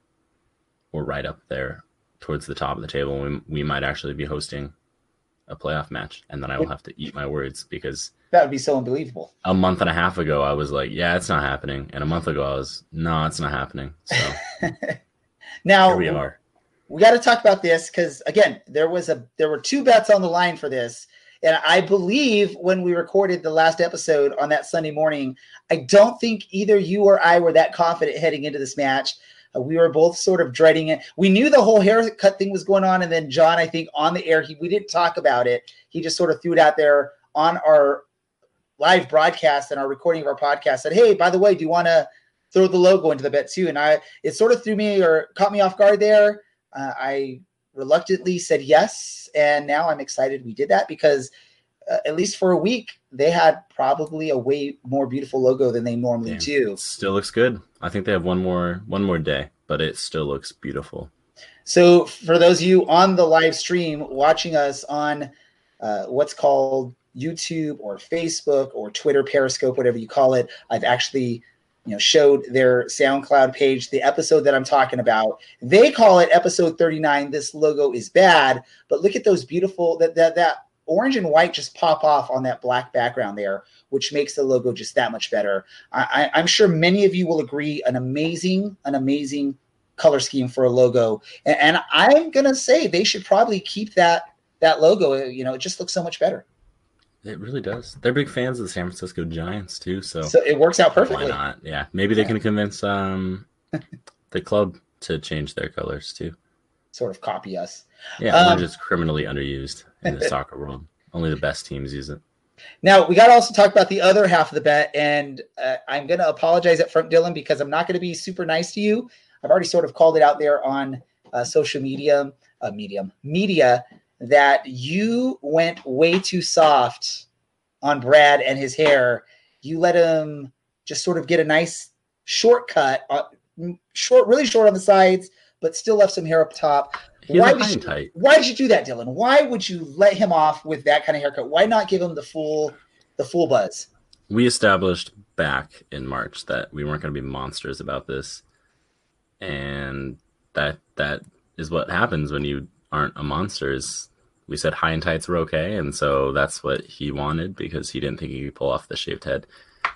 we're right up there towards the top of the table. We, we might actually be hosting a playoff match, and then I will have to eat my words because that would be so unbelievable. A month and a half ago, I was like, "Yeah, it's not happening," and a month ago, I was, "No, it's not happening." So now here we are. We got to talk about this because again, there was a there were two bets on the line for this, and I believe when we recorded the last episode on that Sunday morning, I don't think either you or I were that confident heading into this match. Uh, we were both sort of dreading it. We knew the whole haircut thing was going on, and then John, I think, on the air, he we didn't talk about it. He just sort of threw it out there on our live broadcast and our recording of our podcast. Said, "Hey, by the way, do you want to throw the logo into the bet too?" And I, it sort of threw me or caught me off guard there. Uh, I reluctantly said yes, and now I'm excited we did that because. Uh, at least for a week, they had probably a way more beautiful logo than they normally Yeah. do. Still looks good. I think they have one more one more day, but it still looks beautiful. So, for those of you on the live stream watching us on uh, what's called YouTube or Facebook or Twitter, Periscope, whatever you call it, I've actually you know showed their SoundCloud page the episode that I'm talking about. They call it episode 39. This logo is bad, but look at those beautiful that that that orange and white just pop off on that black background there, which makes the logo just that much better. I, I, I'm sure many of you will agree. An amazing, an amazing color scheme for a logo, and, and I'm gonna say they should probably keep that that logo. You know, it just looks so much better. It really does. They're big fans of the San Francisco Giants too, so So it works out perfectly. Why not? Yeah, maybe they can convince um the club to change their colors too. Sort of copy us. Yeah, Um, we're just criminally underused in the soccer world. Only the best teams use it. Now we got to also talk about the other half of the bet, and uh, I'm going to apologize up front, Dylan, because I'm not going to be super nice to you. I've already sort of called it out there on uh, social media, uh, medium media, that you went way too soft on Brad and his hair. You let him just sort of get a nice shortcut, uh, short, really short on the sides, but still left some hair up top. Why did, you, tight. why did you do that, Dylan? Why would you let him off with that kind of haircut? Why not give him the full the full buzz? We established back in March that we weren't going to be monsters about this, and that that is what happens when you aren't a monster. Is we said high and tights were okay, and so that's what he wanted because he didn't think he could pull off the shaved head.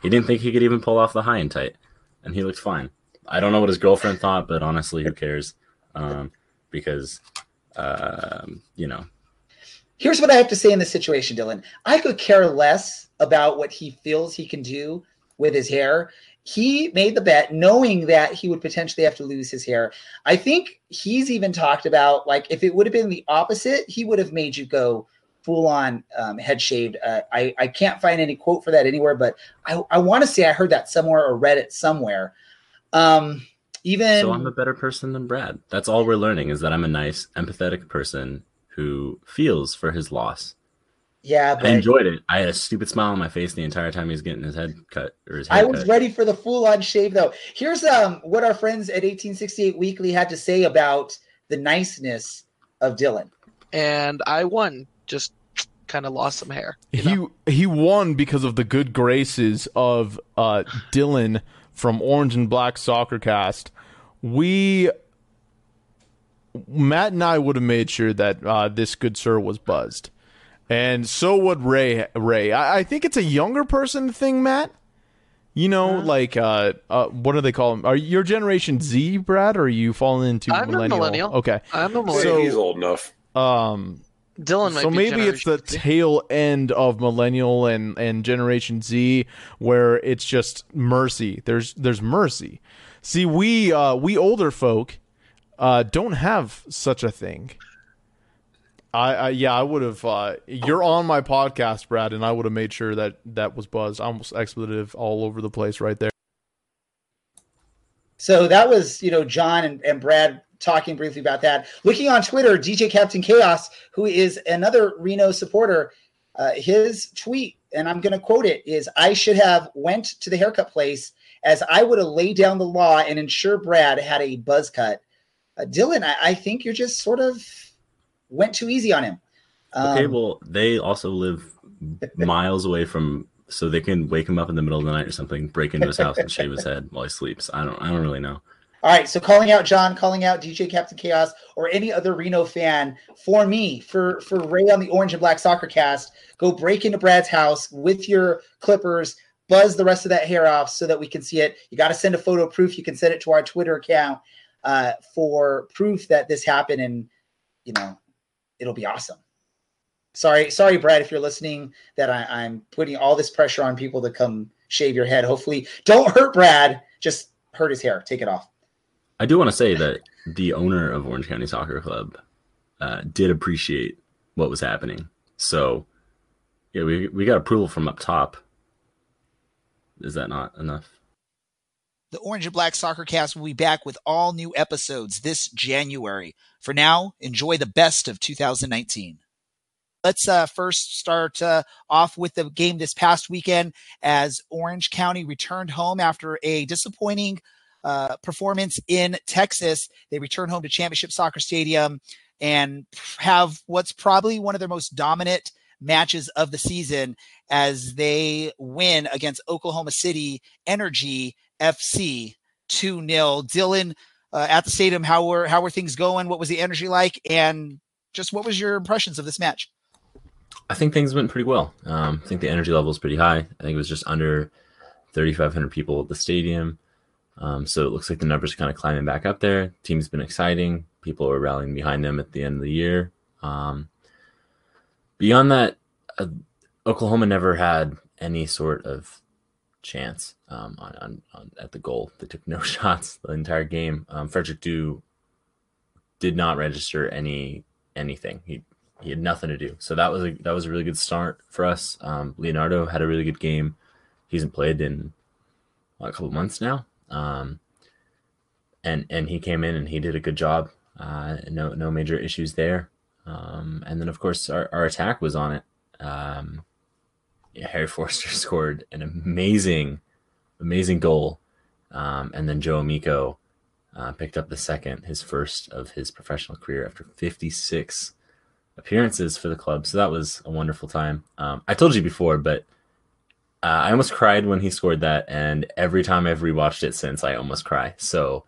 He didn't think he could even pull off the high and tight, and he looked fine. I don't know what his girlfriend thought, but honestly, who cares? Um, because um, you know Here's what I have to say in this situation, Dylan. I could care less about what he feels he can do with his hair. He made the bet knowing that he would potentially have to lose his hair. I think he's even talked about like if it would have been the opposite, he would have made you go full on um, head shaved. Uh, I I can't find any quote for that anywhere, but I I want to say I heard that somewhere or read it somewhere. Um, even So I'm a better person than Brad. That's all we're learning is that I'm a nice, empathetic person who feels for his loss. Yeah, but I enjoyed it. I had a stupid smile on my face the entire time he was getting his head cut or his I was cut. ready for the full on shave though. Here's um what our friends at 1868 Weekly had to say about the niceness of Dylan. and I won. Just kind of lost some hair. He he won because of the good graces of uh, Dylan from Orange and Black Soccer Cast. We Matt and I would have made sure that uh, this good sir was buzzed, and so would Ray. Ray, I, I think it's a younger person thing, Matt. You know, like uh, uh, what do they call them? Are you your Generation Z, Brad, or are you falling into I'm a millennial? millennial. Okay, I'm a So- millennial. He's old enough. um Dylan might so be maybe it's the Z. tail end of millennial and and generation Z where it's just mercy. There's there's mercy. See, we uh we older folk uh don't have such a thing. I, I yeah, I would have uh you're on my podcast, Brad, and I would have made sure that that was buzz. Almost expletive all over the place right there. So that was, you know, John and, and Brad talking briefly about that. Looking on Twitter, DJ Captain Chaos, who is another Reno supporter, uh, his tweet, and I'm going to quote it, is I should have went to the haircut place as I would have laid down the law and ensure Brad had a buzz cut. Uh, Dylan, I, I think you're just sort of went too easy on him. Um, Okay, well, they also live miles away from, so they can wake him up in the middle of the night or something, break into his house and shave his head while he sleeps. I don't, I don't really know. All right, so calling out John, calling out DJ Captain Chaos, or any other Reno fan for me, for for Ray on the Orange and Black Soccer Cast, go break into Brad's house with your clippers, buzz the rest of that hair off so that we can see it. You got to send a photo proof. You can send it to our Twitter account uh, for proof that this happened, and you know it'll be awesome. Sorry, sorry, Brad, if you're listening, that I, I'm putting all this pressure on people to come shave your head. Hopefully, don't hurt Brad. Just hurt his hair. Take it off. I do want to say that the owner of Orange County Soccer Club uh, did appreciate what was happening. So, yeah, we we got approval from up top. Is that not enough? The Orange and Black Soccer Cast will be back with all new episodes this January. For now, enjoy the best of 2019. Let's uh, first start uh, off with the game this past weekend as Orange County returned home after a disappointing uh, performance in Texas. They return home to Championship Soccer Stadium and have what's probably one of their most dominant matches of the season as they win against Oklahoma City Energy FC 2 0. Dylan, uh, at the stadium, how were, how were things going? What was the energy like? And just what was your impressions of this match? I think things went pretty well. Um, I think the energy level is pretty high. I think it was just under 3,500 people at the stadium. Um, so it looks like the numbers are kind of climbing back up there. Team's been exciting. People are rallying behind them at the end of the year. Um, beyond that, uh, Oklahoma never had any sort of chance um, on, on, on, at the goal. They took no shots the entire game. Um, Frederick Dew did not register any anything. He he had nothing to do. So that was a that was a really good start for us. Um, Leonardo had a really good game. He hasn't played in what, a couple months now. Um, and and he came in and he did a good job. Uh, no no major issues there. Um, and then of course our, our attack was on it. Um, Harry Forrester scored an amazing, amazing goal. Um, and then Joe Amico uh, picked up the second, his first of his professional career after 56 appearances for the club. So that was a wonderful time. Um, I told you before, but uh, I almost cried when he scored that, and every time I've rewatched it since, I almost cry. So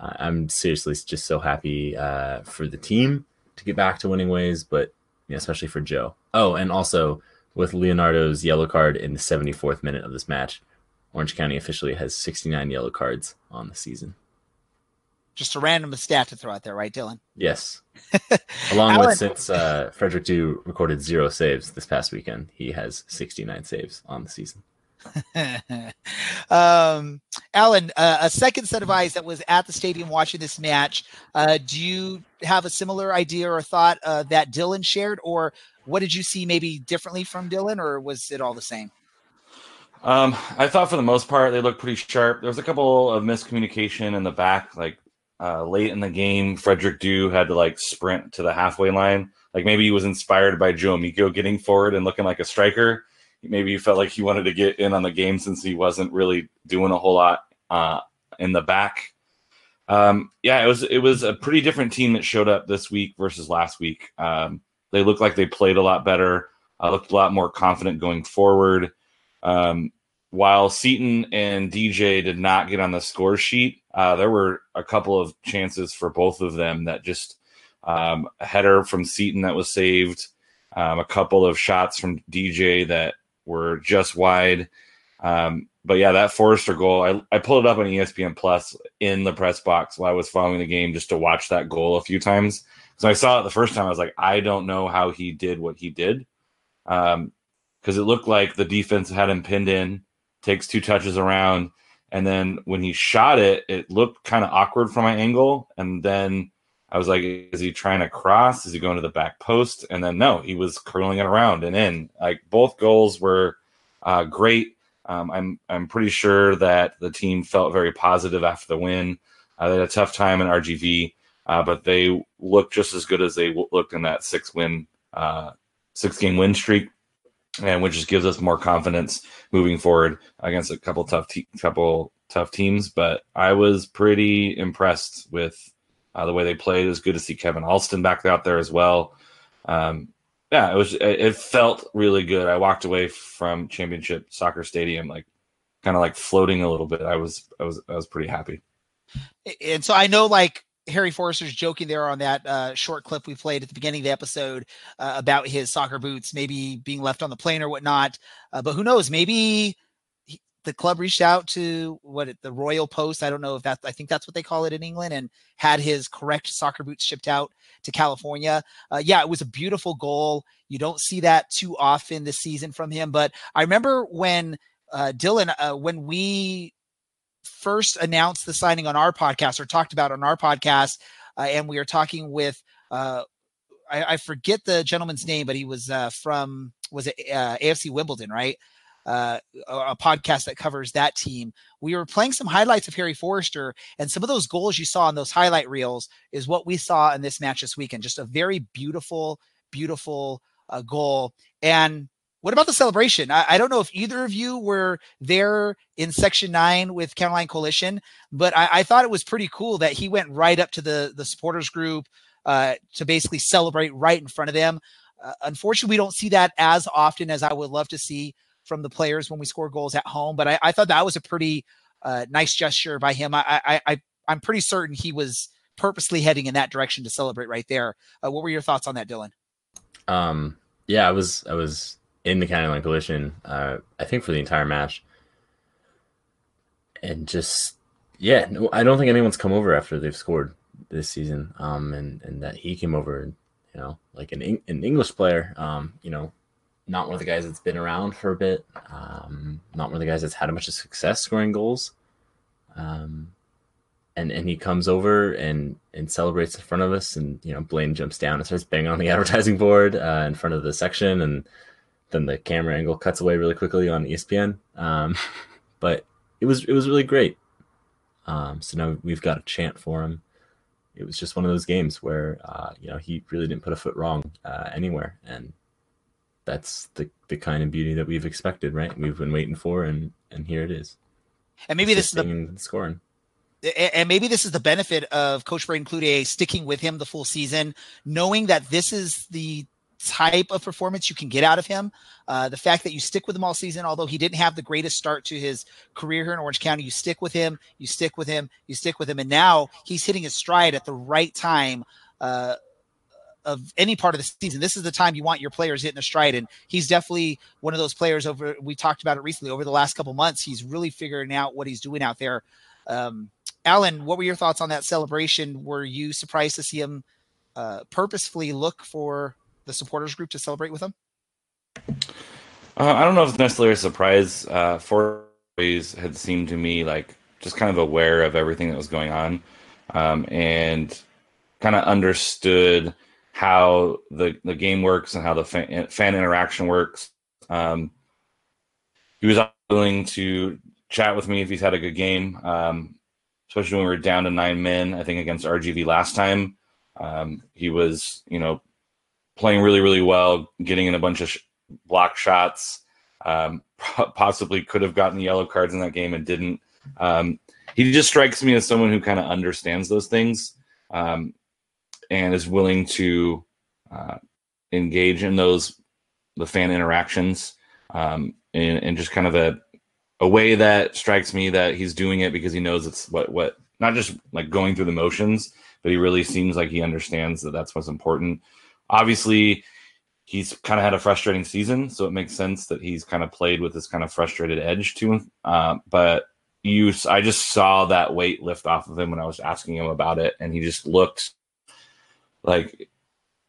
uh, I'm seriously just so happy uh, for the team to get back to winning ways, but especially for Joe. Oh, and also with Leonardo's yellow card in the 74th minute of this match, Orange County officially has 69 yellow cards on the season. Just a random stat to throw out there, right, Dylan? Yes. Along Alan- with since uh, Frederick Dew recorded zero saves this past weekend, he has 69 saves on the season. um, Alan, uh, a second set of eyes that was at the stadium watching this match. Uh, do you have a similar idea or thought uh, that Dylan shared, or what did you see maybe differently from Dylan, or was it all the same? Um, I thought for the most part they looked pretty sharp. There was a couple of miscommunication in the back, like uh, late in the game, Frederick Dew had to like sprint to the halfway line. Like maybe he was inspired by Joe Amico getting forward and looking like a striker. Maybe he felt like he wanted to get in on the game since he wasn't really doing a whole lot uh, in the back. Um, yeah, it was it was a pretty different team that showed up this week versus last week. Um, they looked like they played a lot better. I looked a lot more confident going forward. Um, while Seaton and DJ did not get on the score sheet, uh, there were a couple of chances for both of them that just um, a header from Seaton that was saved, um, a couple of shots from DJ that were just wide. Um, but yeah, that Forrester goal, I, I pulled it up on ESPN Plus in the press box while I was following the game just to watch that goal a few times So I saw it the first time. I was like, I don't know how he did what he did, because um, it looked like the defense had him pinned in, takes two touches around, and then when he shot it, it looked kind of awkward from my angle, and then I was like, is he trying to cross? Is he going to the back post? And then no, he was curling it around and in. Like both goals were uh, great. Um, I'm I'm pretty sure that the team felt very positive after the win. Uh, they had a tough time in RGV, uh, but they look just as good as they looked in that six win, uh, six game win streak, and which just gives us more confidence moving forward against a couple tough te- couple tough teams. But I was pretty impressed with uh, the way they played. It was good to see Kevin Alston back out there as well. Um, yeah, it was. It felt really good. I walked away from Championship Soccer Stadium like kind of like floating a little bit. I was, I was, I was pretty happy. And so I know, like Harry Forrester's joking there on that uh, short clip we played at the beginning of the episode uh, about his soccer boots maybe being left on the plane or whatnot. Uh, but who knows? Maybe the club reached out to what the Royal Post. I don't know if that I think that's what they call it in England, and had his correct soccer boots shipped out to California. Uh, yeah, it was a beautiful goal. You don't see that too often this season from him. But I remember when uh, Dylan, uh, when we first announced the signing on our podcast or talked about on our podcast, uh, and we were talking with. Uh, I, I, forget the gentleman's name, but he was uh, from was it AFC Wimbledon, right? uh, a podcast that covers that team. We were playing some highlights of Harry Forrester, and some of those goals you saw in those highlight reels is what we saw in this match this weekend. Just a very beautiful, beautiful uh, goal. And what about the celebration? I, I, don't know if either of you were there in section nine with County Coalition, but I, I, thought it was pretty cool that he went right up to the the supporters group uh, to basically celebrate right in front of them. Uh, unfortunately, we don't see that as often as I would love to see from the players when we score goals at home. But I, I thought that was a pretty uh, nice gesture by him. I, I, I I'm pretty certain he was purposely heading in that direction to celebrate right there. Uh, what were your thoughts on that, Dylan? Um, yeah, I was I was in the county line collision. Uh, I think for the entire match, and just yeah, no, I don't think anyone's come over after they've scored this season. Um, and and that he came over, and, you know, like an an English player. Um, you know, not one of the guys that's been around for a bit. Um, not one of the guys that's had a bunch of success scoring goals. Um, and and he comes over and and celebrates in front of us, and you know Blaine jumps down and starts banging on the advertising board uh, in front of the section, and then the camera angle cuts away really quickly on ESPN. Um, but it was it was really great. Um, so now we've got a chant for him. It was just one of those games where uh, you know he really didn't put a foot wrong uh, anywhere, and that's the the kind of beauty that we've expected, right? We've been waiting for, and and here it is. And maybe this is the scoring. And maybe this is the benefit of Coach Braeden Cloutier sticking with him the full season, knowing that this is the type of performance you can get out of him. Uh, the fact that you stick with him all season, although he didn't have the greatest start to his career here in Orange County, you stick with him, you stick with him, you stick with him, and now he's hitting his stride at the right time. Uh, of any part of the season. This is the time you want your players hitting a stride, and he's definitely one of those players. Over we talked about it recently over the last couple months. He's really figuring out what he's doing out there. Um, Alan, what were your thoughts on that celebration? Were you surprised to see him uh, purposefully look for the supporters group to celebrate with them? Uh, I don't know if it's necessarily a surprise. Uh, four ways had seemed to me like just kind of aware of everything that was going on, um, and kind of understood how the the game works and how the fan, fan interaction works. Um, he was willing to chat with me if he's had a good game, um, especially when we were down to nine men. I think against RGV last time, um, he was you know playing really really well, getting in a bunch of sh- block shots. Um, possibly could have gotten the yellow cards in that game and didn't. Um, he just strikes me as someone who kind of understands those things. Um, and is willing to uh, engage in those the fan interactions um, in, in just kind of a a way that strikes me that he's doing it because he knows it's what what not just like going through the motions, but he really seems like he understands that that's what's important. Obviously, he's kind of had a frustrating season, so it makes sense that he's kind of played with this kind of frustrated edge to him. Uh, but you, I just saw that weight lift off of him when I was asking him about it, and he just looked like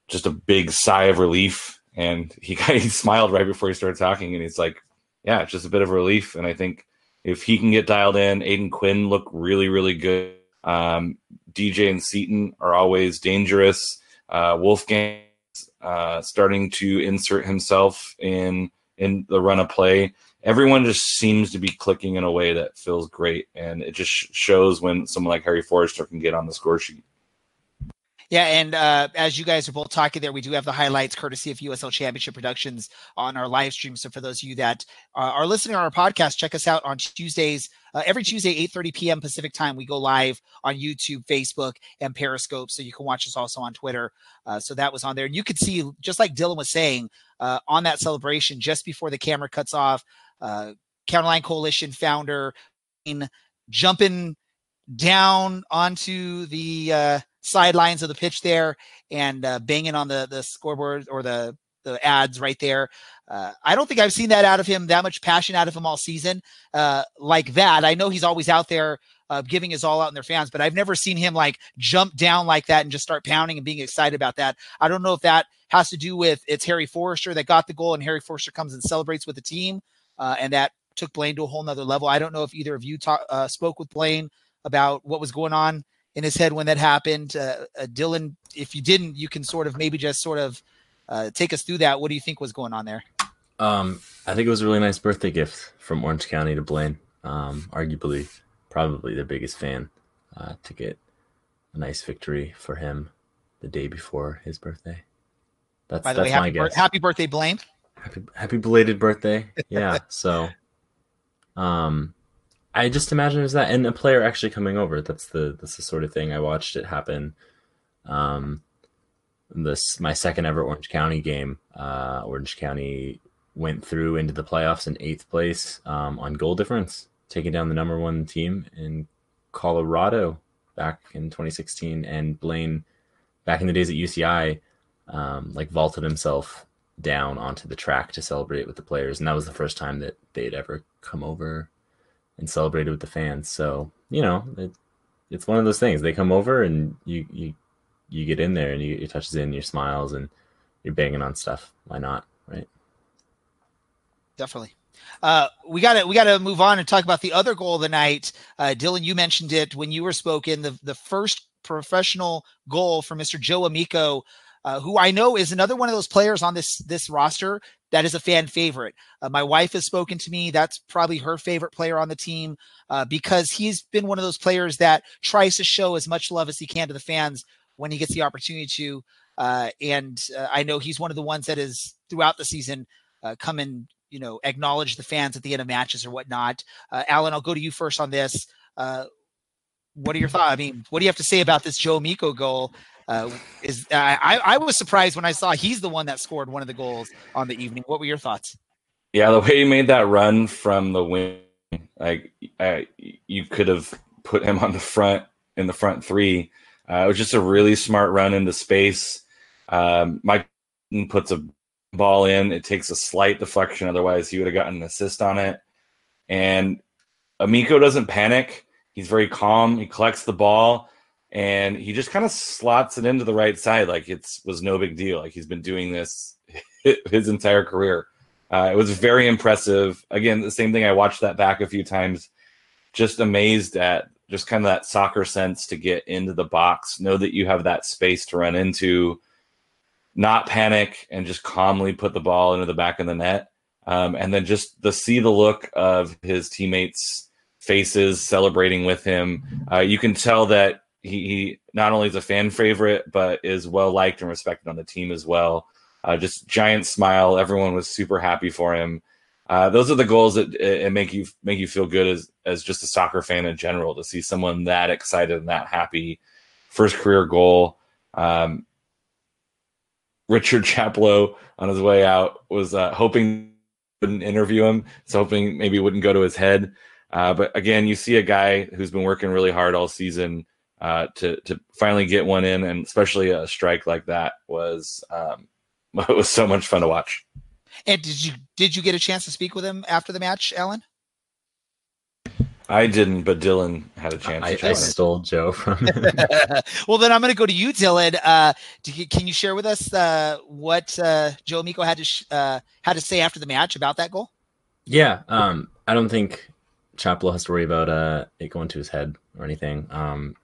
just a big sigh of relief. And he he smiled right before he started talking, and he's like, "Yeah, it's just a bit of relief." And I think if he can get dialed in, Aodhan Quinn look really really good. Um, DJ and Seaton are always dangerous. Uh, Wolfgang uh, starting to insert himself in in the run of play. Everyone just seems to be clicking in a way that feels great, and it just shows when someone like Harry Forrester can get on the score sheet. Yeah, and uh, as you guys are both talking there, we do have the highlights courtesy of USL Championship Productions on our live stream. So for those of you that uh, are listening on our podcast, check us out on Tuesdays. Uh, every Tuesday, 8:30 p.m. Pacific time, we go live on YouTube, Facebook, and Periscope. So you can watch us also on Twitter. Uh, so that was on there, and you could see, just like Dylan was saying, uh, on that celebration, just before the camera cuts off, uh, County Line Coalition founder in jumping down onto the sidelines of the pitch there and uh, banging on the the scoreboard or the the ads right there. Uh, I don't think I've seen that out of him, that much passion out of him all season uh, like that. I know he's always out there uh, giving his all out in their fans, but I've never seen him like jump down like that and just start pounding and being excited about that. I don't know if that has to do with it's Harry Forrester that got the goal and Harry Forrester comes and celebrates with the team uh, and that took Blaine to a whole nother level. I don't know if either of you talk, uh, spoke with Blaine about what was going on in his head when that happened. Uh, uh, Dylan, if you didn't, you can sort of maybe just sort of uh, take us through that. What do you think was going on there? Um, I think it was a really nice birthday gift from Orange County to Blaine. Um, arguably, probably their biggest fan uh, to get a nice victory for him the day before his birthday. That's By the that's way, my happy, bir- happy birthday, Blaine. happy happy belated birthday. Yeah. so um I just imagine it was that and a player actually coming over. That's the that's the sort of thing I watched it happen. Um this my second ever Orange County game. Uh Orange County went through into the playoffs in eighth place um, on goal difference, taking down the number one team in Colorado back in 2016. And Blaine, back in the days at UCI, um, like vaulted himself down onto the track to celebrate with the players, and that was the first time that they'd ever come over and celebrated with the fans. So you know, it, it's one of those things. They come over and you you you get in there and you, you touches in, your smiles, and you're banging on stuff. Why not, right? Definitely. Uh, we got to we got to move on and talk about the other goal of the night. Uh, Dylan, you mentioned it when you were spoken. The the first professional goal for Mr. Joe Amico, uh, who I know is another one of those players on this this roster that is a fan favorite. Uh, my wife has spoken to me. That's probably her favorite player on the team uh, because he's been one of those players that tries to show as much love as he can to the fans when he gets the opportunity to. Uh, and uh, I know he's one of the ones that is throughout the season come and you know acknowledge the fans at the end of matches or whatnot. Alan, I'll go to you first on this. What are your thoughts? I mean, what do you have to say about this Joe Amico goal? Uh, is I, I was surprised when I saw he's the one that scored one of the goals on the evening. What were your thoughts? Yeah, the way he made that run from the wing, like I, you could have put him on the front in the front three. Uh, it was just a really smart run into space. Um, Mike puts a ball in. It takes a slight deflection. Otherwise, he would have gotten an assist on it. And Amico doesn't panic. He's very calm. He collects the ball and he just kind of slots it into the right side like it was no big deal. Like he's been doing this his entire career. Uh, it was very impressive. Again, the same thing. I watched that back a few times. Just amazed at just kind of that soccer sense to get into the box, know that you have that space to run into, not panic, and just calmly put the ball into the back of the net. Um, and then just the see the look of his teammates' faces celebrating with him. Uh, you can tell that he, he, not only is a fan favorite, but is well liked and respected on the team as well. Uh, just giant smile. Everyone was super happy for him. Uh, those are the goals that it, make you make you feel good as as just a soccer fan in general to see someone that excited and that happy. First career goal. Um, Richard Chaplow on his way out was uh, hoping wouldn't interview him, so hoping maybe wouldn't go to his head. Uh, but again, you see a guy who's been working really hard all season uh, to to finally get one in, and especially a strike like that was um, it was so much fun to watch. And did you did you get a chance to speak with him after the match, Alan? I didn't, but Dylan had a chance. I, to try I stole Joe from him. well, then I'm going to go to you, Dylan. Uh, do you, can you share with us uh, what uh, Joe Amico had to sh- uh, had to say after the match about that goal? Yeah, um, I don't think Chaplow has to worry about uh, it going to his head or anything. Um,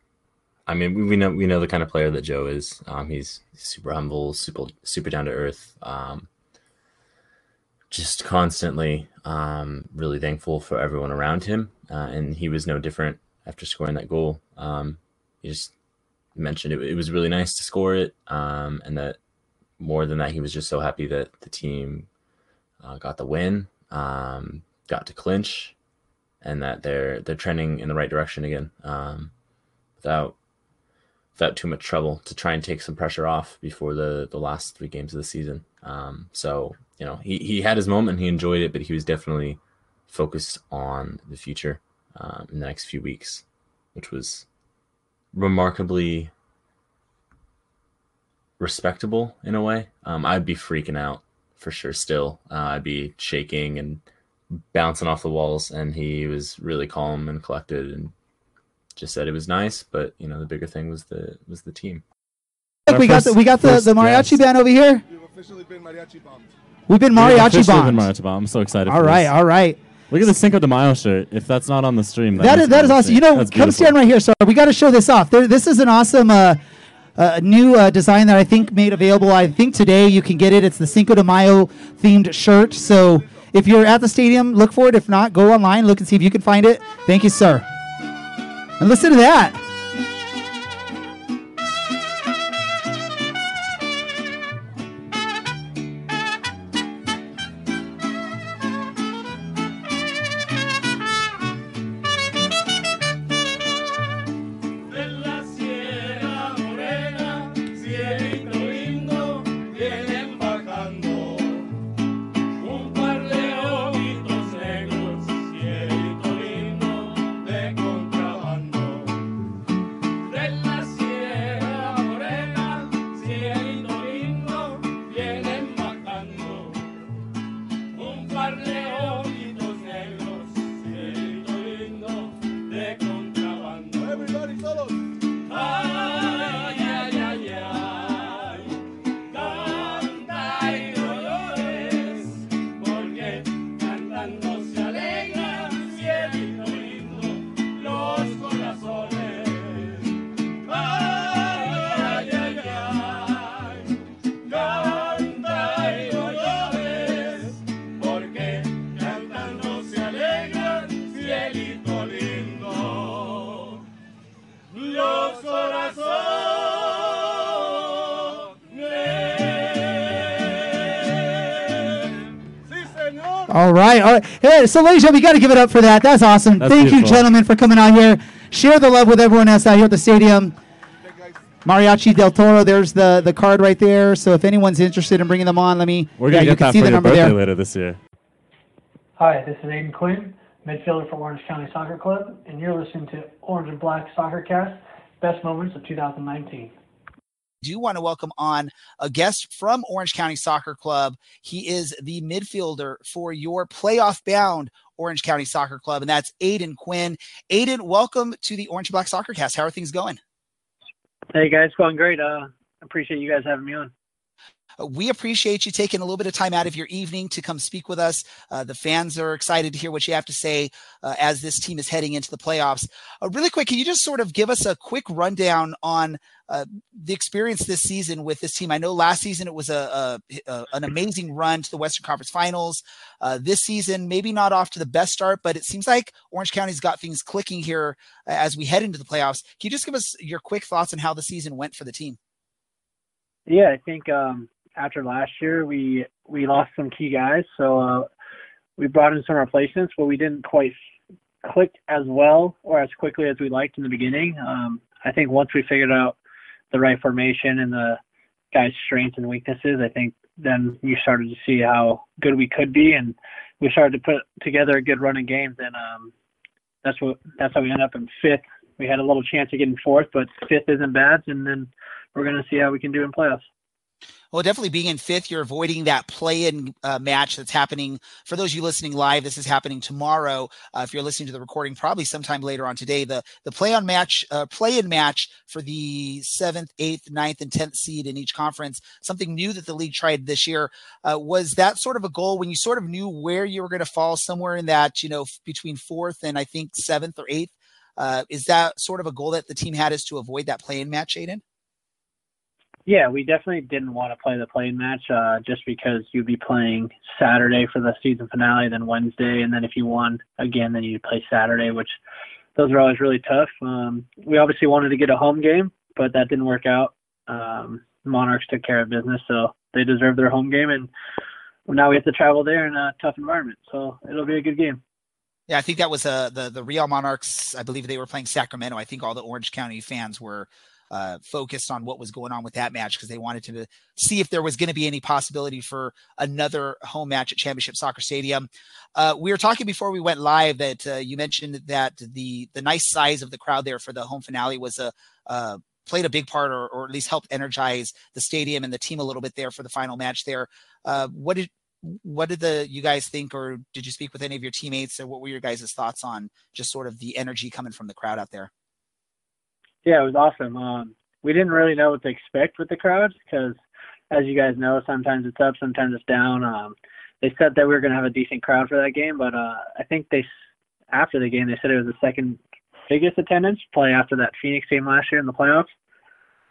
I mean, we, we know we know the kind of player that Joe is. Um, he's super humble, super super down to earth. Um, just constantly um, really thankful for everyone around him, uh, and he was no different after scoring that goal. Um, he just mentioned it, it was really nice to score it, um, and that more than that, he was just so happy that the team uh, got the win, um, got to clinch, and that they're they're trending in the right direction again, um, without without too much trouble to try and take some pressure off before the the last three games of the season. Um, so you know he he had his moment, he enjoyed it, but he was definitely focused on the future um, in the next few weeks, which was remarkably respectable in a way. Um, I'd be freaking out for sure. Still, uh, I'd be shaking and bouncing off the walls, and he was really calm and collected, and just said it was nice. But you know, the bigger thing was the was the team. Look, we got the, we got the, the mariachi band over here. We've officially been mariachi bombed. We've mariachi officially been bombed. mariachi bombed. I'm so excited. All for right, this. all right. Look at the Cinco de Mayo shirt. If that's not on the stream, that, that is, to that be is on the awesome. stream. You know, That's come beautiful. stand right here. So we got to show this off. There, this is an awesome uh, uh, new uh, design that I think made available. I think today you can get it. It's the Cinco de Mayo themed shirt. So if you're at the stadium, look for it. If not, go online, look and see if you can find it. Thank you, sir. And listen to that. All right, all right. Hey, so ladies and gentlemen, we got to give it up for that. That's awesome. That's Thank you, gentlemen, for coming out here. Share the love with everyone else out here at the stadium. Mariachi del Toro. There's the the card right there. So if anyone's interested in bringing them on, let me. We're gonna you get can that see for the your birthday there. later this year. Hi, this is Aodhan Quinn, midfielder for Orange County Soccer Club, and you're listening to Orange and Black Soccer Cast, best moments of 2019. Do want to welcome on a guest from Orange County Soccer Club. He is the midfielder for your playoff bound Orange County Soccer Club, and that's Aodhan Quinn. Aodhan, welcome to the Orange and Black Soccer Cast. How are things going? Hey guys, going great. Uh, appreciate you guys having me on. Uh, We appreciate you taking a little bit of time out of your evening to come speak with us. Uh, the fans are excited to hear what you have to say uh, as this team is heading into the playoffs. Uh, really quick, can you just sort of give us a quick rundown on uh, the experience this season with this team? I know last season it was a, a, a an amazing run to the Western Conference Finals. Uh, this season, maybe not off to the best start, but it seems like Orange County's got things clicking here as we head into the playoffs. Can you just give us your quick thoughts on how the season went for the team? Yeah, I think um, after last year we we lost some key guys, so uh, we brought in some replacements, but we didn't quite click as well or as quickly as we liked in the beginning. Um, I think once we figured out the right formation and the guys' strengths and weaknesses, I think then you started to see how good we could be, and we started to put together a good running games, and um, that's what that's how we ended up in fifth. We had a little chance of getting fourth, but fifth isn't bad, and then we're going to see how we can do in playoffs. Well, definitely being in fifth, you're avoiding that play-in uh, match that's happening. For those of you listening live, this is happening tomorrow. Uh, if you're listening to the recording, probably sometime later on today. The the play-on match, uh, play-in match for the seventh, eighth, ninth, and tenth seed in each conference. Something new that the league tried this year uh, was that sort of a goal when you sort of knew where you were going to fall somewhere in that you know f- between fourth and I think seventh or eighth. Uh, is that sort of a goal that the team had is to avoid that play-in match, Aodhan? Yeah, we definitely didn't want to play the play match uh, just because you'd be playing Saturday for the season finale, then Wednesday, and then if you won again, then you'd play Saturday, which those are always really tough. Um, we obviously wanted to get a home game, but that didn't work out. Um, Monarchs took care of business, so they deserve their home game, and now we have to travel there in a tough environment, so it'll be a good game. Yeah, I think that was uh, the the Real Monarchs. I believe they were playing Sacramento. I think all the Orange County fans were uh, focused on what was going on with that match because they wanted to see if there was going to be any possibility for another home match at Championship Soccer Stadium. Uh, we were talking before we went live that uh, you mentioned that the the nice size of the crowd there for the home finale was a uh, played a big part or, or at least helped energize the stadium and the team a little bit there for the final match there. Uh, what did what did the you guys think or did you speak with any of your teammates or what were your guys' thoughts on just sort of the energy coming from the crowd out there? Yeah, it was awesome. Um, we didn't really know what to expect with the crowds because, as you guys know, sometimes it's up, sometimes it's down. Um, they said that we were going to have a decent crowd for that game, but uh, I think they after the game they said it was the second biggest attendance, play after that Phoenix game last year in the playoffs.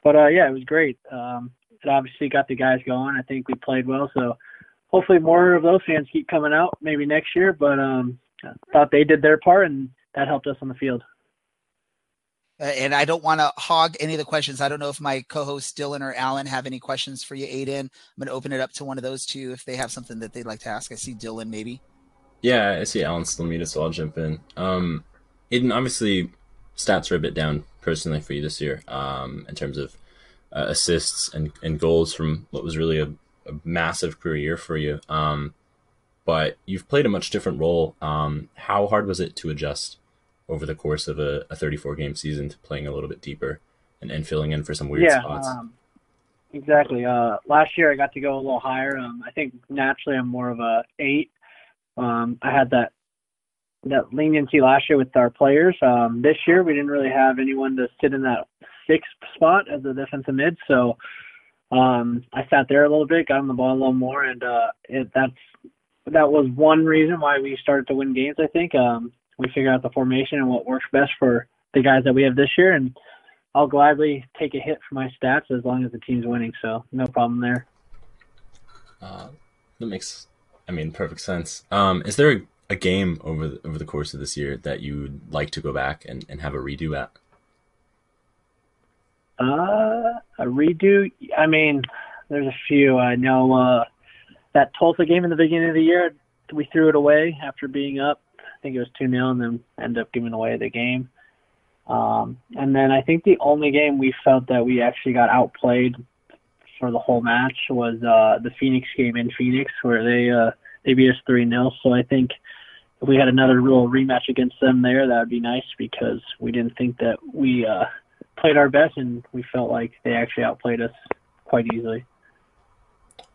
But uh, yeah, it was great. Um, it obviously got the guys going. I think we played well, so hopefully more of those fans keep coming out maybe next year. But um, I thought they did their part, and that helped us on the field. Uh, and I don't want to hog any of the questions. I don't know if my co-hosts Dylan or Alan have any questions for you, Aodhan. I'm going to open it up to one of those two if they have something that they'd like to ask. I see Dylan maybe. Yeah, I see Alan still muted, so I'll jump in. Um, Aodhan, obviously, stats are a bit down personally for you this year um, in terms of uh, assists and, and goals from what was really a, a massive career year for you. Um, but you've played a much different role. Um, how hard was it to adjust over the course of a, a 34 game season to playing a little bit deeper and, and filling in for some weird yeah, spots? Um, exactly. Uh, last year I got to go a little higher. Um, I think naturally I'm more of a eight. Um, I had that that leniency last year with our players. Um, this year we didn't really have anyone to sit in that sixth spot as a defensive mid, so um, I sat there a little bit, got on the ball a little more, and uh, it, that's that was one reason why we started to win games. I think um, we figure out the formation and what works best for the guys that we have this year, and I'll gladly take a hit for my stats as long as the team's winning. So no problem there. Uh, that makes, I mean, perfect sense. Um, is there a, a game over the, over the course of this year that you'd like to go back and, and have a redo at? Uh, a redo. I mean, there's a few. I know uh, that Tulsa game in the beginning of the year, we threw it away after being up. Think it was two 0 and then end up giving away the game. Um, and then I think the only game we felt that we actually got outplayed for the whole match was uh, the Phoenix game in Phoenix, where they uh, they beat us three 0 So I think if we had another real rematch against them there, that would be nice because we didn't think that we uh, played our best, and we felt like they actually outplayed us quite easily.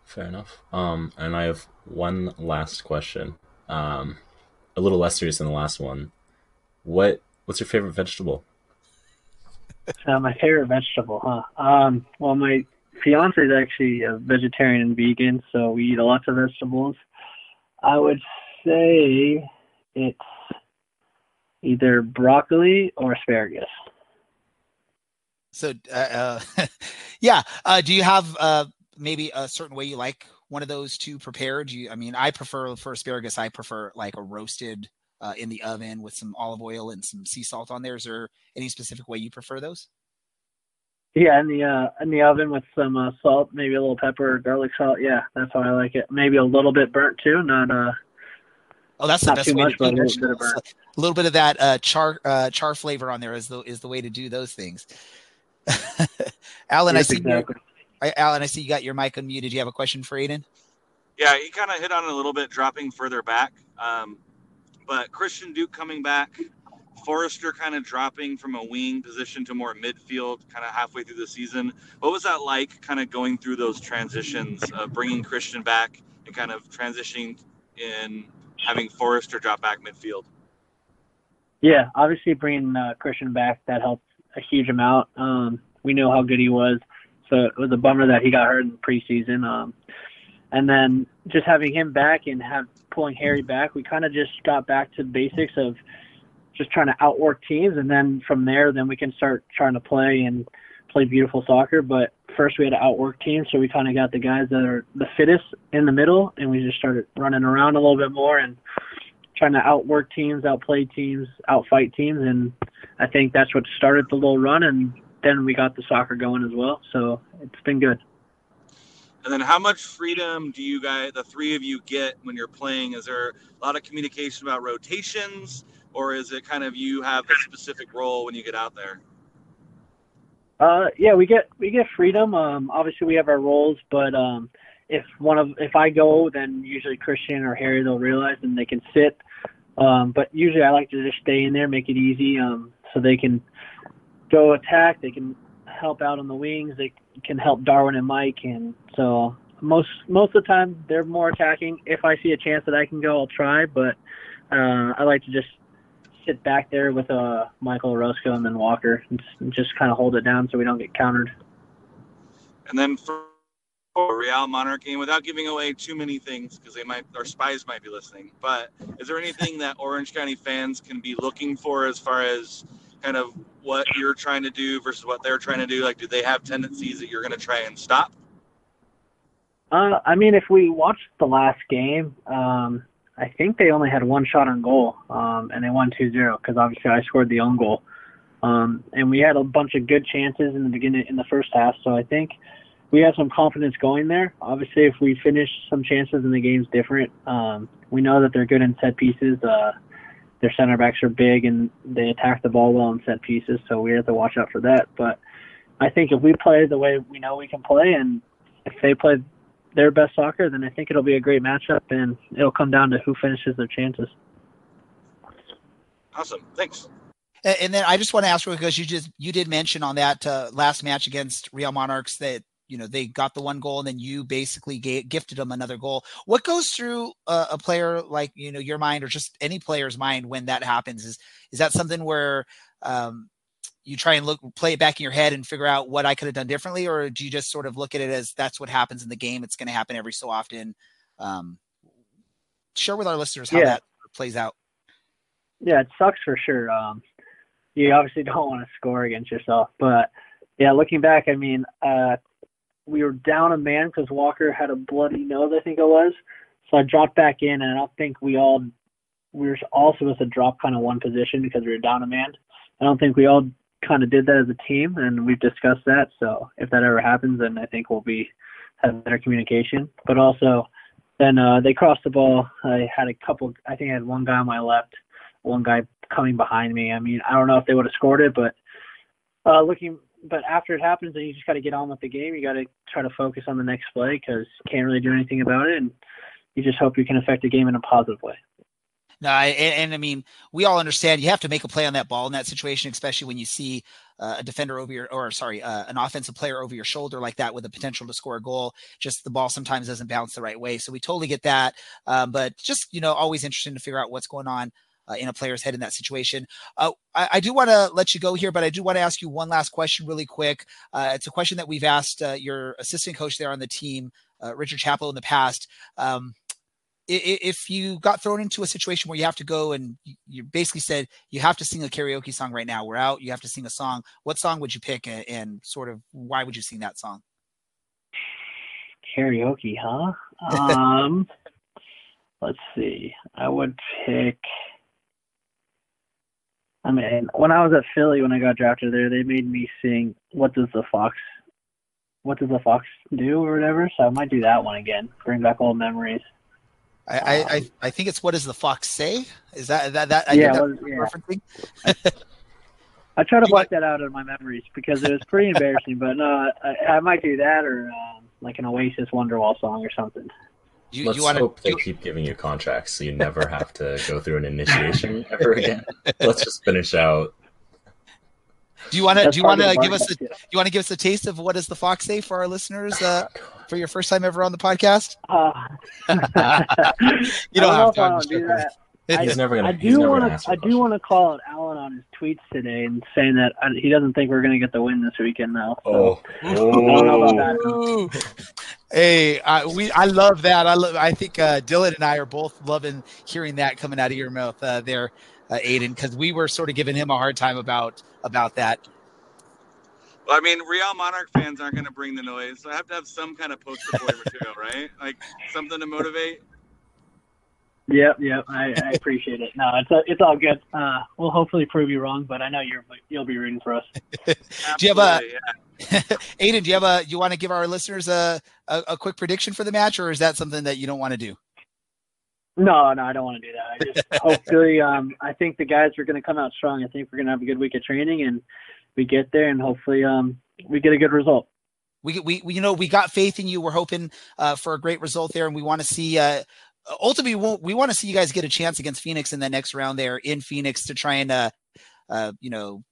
Fair enough. Um, and I have one last question. Um, a little less serious than the last one. What What's your favorite vegetable? Uh, my favorite vegetable, huh? Um, well, my fiance is actually a vegetarian and vegan, so we eat a lots of vegetables. I would say it's either broccoli or asparagus. So, uh, uh, yeah. Uh, do you have uh, maybe a certain way you like one of those two prepared? You? I mean, I prefer for asparagus. I prefer like a roasted uh, in the oven with some olive oil and some sea salt on there. Is there any specific way you prefer those? Yeah, in the uh, in the oven with some uh, salt, maybe a little pepper, garlic salt. Yeah, that's how I like it. Maybe a little bit burnt too, not uh. Oh, that's the best too way much, to but do a it. little bit of burnt. A little bit of that uh, char uh, char flavor on there is the is the way to do those things. Alan, I see exactly. you, I, Alan, I see you got your mic unmuted. Do you have a question for Aodhan? Yeah, he kind of hit on it a little bit, dropping further back. Um, but Christian Duke coming back Forrester kind of dropping from a wing position to more midfield, kind of halfway through the season. What was that like, kind of going through those transitions, of bringing Christian back and kind of transitioning in having Forrester drop back midfield? Yeah, obviously bringing uh, Christian back that helped a huge amount. Um, we know how good he was, so it was a bummer that he got hurt in preseason. Um, and then just having him back and have pulling Harry back, we kind of just got back to the basics of just trying to outwork teams, and then from there, then we can start trying to play and play beautiful soccer. But first, we had to outwork teams, so we kind of got the guys that are the fittest in the middle, and we just started running around a little bit more and trying to outwork teams, outplay teams, outfight teams, and I think that's what started the little run, and then we got the soccer going as well. So it's been good. And then, how much freedom do you guys, the three of you, get when you're playing? Is there a lot of communication about rotations, or is it kind of you have a specific role when you get out there? Uh, yeah, we get we get freedom. Um, obviously, we have our roles, but um, if one of if I go, then usually Christian or Harry they'll realize and they can sit. Um, but usually, I like to just stay in there, make it easy, um, so they can go attack. They can help out on the wings. They can help Darwin and Mike, and so most most of the time they're more attacking. If I see a chance that I can go, I'll try. But uh, I like to just sit back there with uh, Michael Roscoe and then Walker, and just, kind of hold it down so we don't get countered. And then for Real Monarchy, game, without giving away too many things, because they might our spies might be listening. But is there anything that Orange County fans can be looking for as far as kind of what you're trying to do versus what they're trying to do? Like, do they have tendencies that you're going to try and stop? Uh, I mean, if we watched the last game, um, I think they only had one shot on goal, um, and they won 2-0 because obviously I scored the own goal. Um, and we had a bunch of good chances in the beginning in the first half, so I think we have some confidence going there. Obviously, if we finish some chances and the game's different, um, we know that they're good in set pieces. Uh, their center backs are big and they attack the ball well in set pieces, so we have to watch out for that. But I think if we play the way we know we can play, and if they play their best soccer, then I think it'll be a great matchup, and it'll come down to who finishes their chances. Awesome, thanks. And, and then I just want to ask real because you just you did mention on that uh, last match against Real Monarchs that you know they got the one goal and then you basically gave, gifted them another goal. What goes through a, a player like you know your mind or just any player's mind when that happens? Is is that something where um, you try and look play it back in your head and figure out what I could have done differently, or do you just sort of look at it as that's what happens in the game? It's going to happen every so often. Um, share with our listeners how Yeah. that plays out. Yeah, it sucks for sure. Um, you obviously don't want to score against yourself, but yeah, looking back, I mean, uh, we were down a man because Walker had a bloody nose, I think it was. So I dropped back in, and I don't think we all we were all supposed to drop kind of one position because we were down a man. I don't think we all kind of did that as a team, and we've discussed that. So if that ever happens, then I think we'll be have better communication. But also, then uh, they crossed the ball. I had a couple. I think I had one guy on my left, one guy coming behind me. I mean, I don't know if they would have scored it, but uh, looking. But after it happens, then you just got to get on with the game. You got to try to focus on the next play because you can't really do anything about it, and you just hope you can affect the game in a positive way. No, I, and, and I mean, we all understand you have to make a play on that ball in that situation, especially when you see uh, a defender over your, or sorry, uh, an offensive player over your shoulder like that with a potential to score a goal. Just the ball sometimes doesn't bounce the right way. So we totally get that. Um, but just, you know, always interesting to figure out what's going on uh, in a player's head in that situation. Uh, I, I do want to let you go here, but I do want to ask you one last question really quick. Uh, it's a question that we've asked uh, your assistant coach there on the team, uh, Richard Chaplow, in the past. Um, if you got thrown into a situation where you have to go and you- you basically said you have to sing a karaoke song right now, we're out, you have to sing a song. What song would you pick, and, and sort of why would you sing that song? Karaoke, huh? Um, let's see. I would pick. I mean, when I was at Philly, when I got drafted there, they made me sing "What Does the Fox, What Does the Fox Do" or whatever. So I might do that one again. Bring back old memories. I, I, I, I think it's what does the fox say? Is that that that? I Yeah, what- that's yeah. referencing? I try to block that out of my memories because it was pretty embarrassing. But no, I, I might do that or um, like an Oasis Wonderwall song or something. You, Let's you want hope they to? keep giving you contracts so you never have to go through an initiation ever again. Let's just finish out. Do you want to? Do you want to part of the give us a? market, You want to give us a taste of what does the Fox say for our listeners uh, for your first time ever on the podcast? Uh, You don't I have don't to. Know I'm if I just do joking. that. I, He's never gonna- I do want gonna I do want to call out Alan on his tweets today and saying that uh, he doesn't think we're going to get the win this weekend. Now, so Oh. I don't know about that. Hey, I, we I love that. I love. I think uh, Dylan and I are both loving hearing that coming out of your mouth uh, there, uh, Aodhan, because we were sort of giving him a hard time about about that. Well, I mean, Real Monarch fans aren't going to bring the noise, so I have to have some kind of poster boy material, right? Like something to motivate. Yep, yep. I, I appreciate it. No, it's it's all good. Uh, we'll hopefully prove you wrong, but I know you're you'll be rooting for us. Do you have a Absolutely, Aodhan? Do you have a? You want to give our listeners a, a a quick prediction for the match, or is that something that you don't want to do? No, no, I don't want to do that. I just hopefully, um, I think the guys are going to come out strong. I think we're going to have a good week of training, and we get there, and hopefully, um, we get a good result. We, we, we you know we got faith in you. We're hoping uh, for a great result there, and we want to see. Uh, ultimately, we, want- to see you guys get a chance against Phoenix in the next round there in Phoenix to try and uh, uh, you know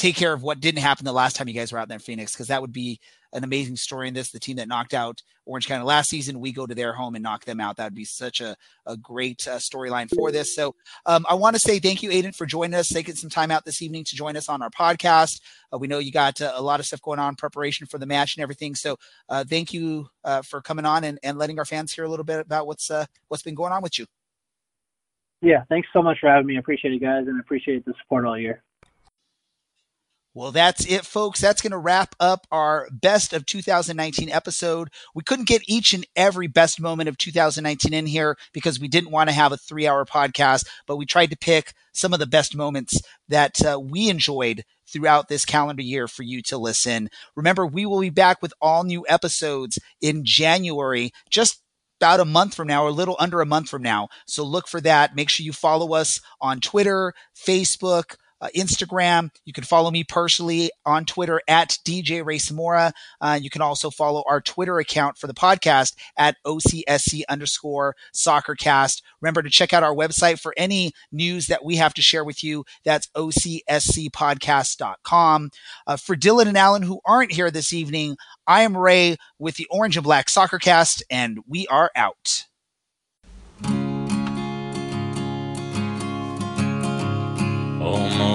take care of what didn't happen the last time you guys were out there in Phoenix, because that would be an amazing story in this. The team that knocked out Orange County last season, we go to their home and knock them out. That would be such a, a great uh, storyline for this. So um, I want to say thank you, Aodhan, for joining us, taking some time out this evening to join us on our podcast. Uh, we know you got uh, a lot of stuff going on, preparation for the match and everything. So uh, thank you uh, for coming on and, and letting our fans hear a little bit about what's uh, what's been going on with you. Yeah, thanks so much for having me. I appreciate it, guys, and I appreciate the support all year. Well, that's it, folks. That's going to wrap up our best of 2019 episode. We couldn't get each and every best moment of 2019 in here because we didn't want to have a three hour podcast, but we tried to pick some of the best moments that uh, we enjoyed throughout this calendar year for you to listen. Remember, we will be back with all new episodes in January, just about a month from now, or a little under a month from now. So look for that. Make sure you follow us on Twitter, Facebook, uh, Instagram. You can follow me personally on Twitter at DJ Ray Samora. Uh, you can also follow our Twitter account for the podcast at OCSC underscore soccercast. Remember to check out our website for any news that we have to share with you. That's OCSCpodcast.com. Uh, for Dylan and Alan, who aren't here this evening, I am Ray with the Orange and Black Soccer Cast, and we are out.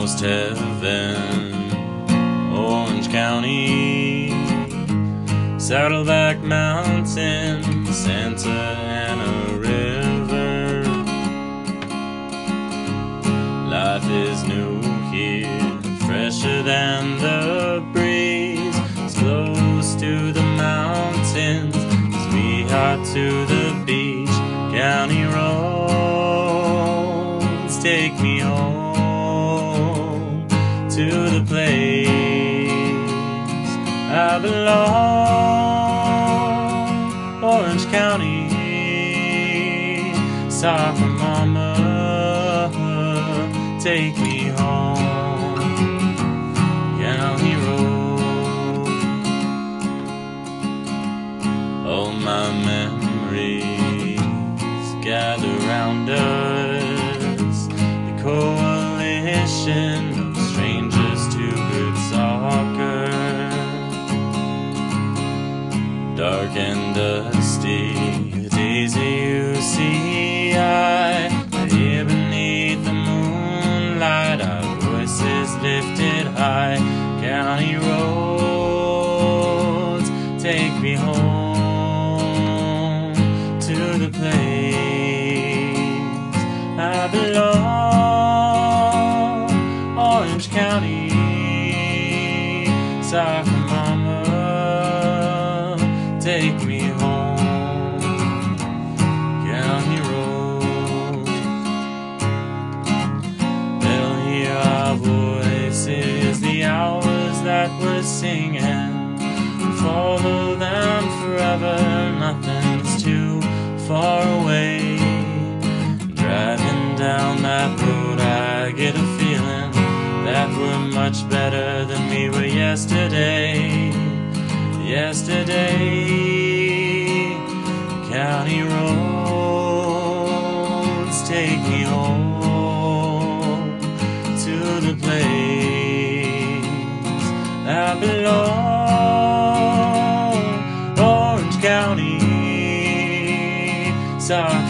Almost heaven. Orange County, Saddleback Mountain, Santa Ana I belong. Orange County, soccer Dark far away. Driving down that road, I get a feeling that we're much better than we were yesterday. Yesterday, County roads take me home to the place that belong. Soccer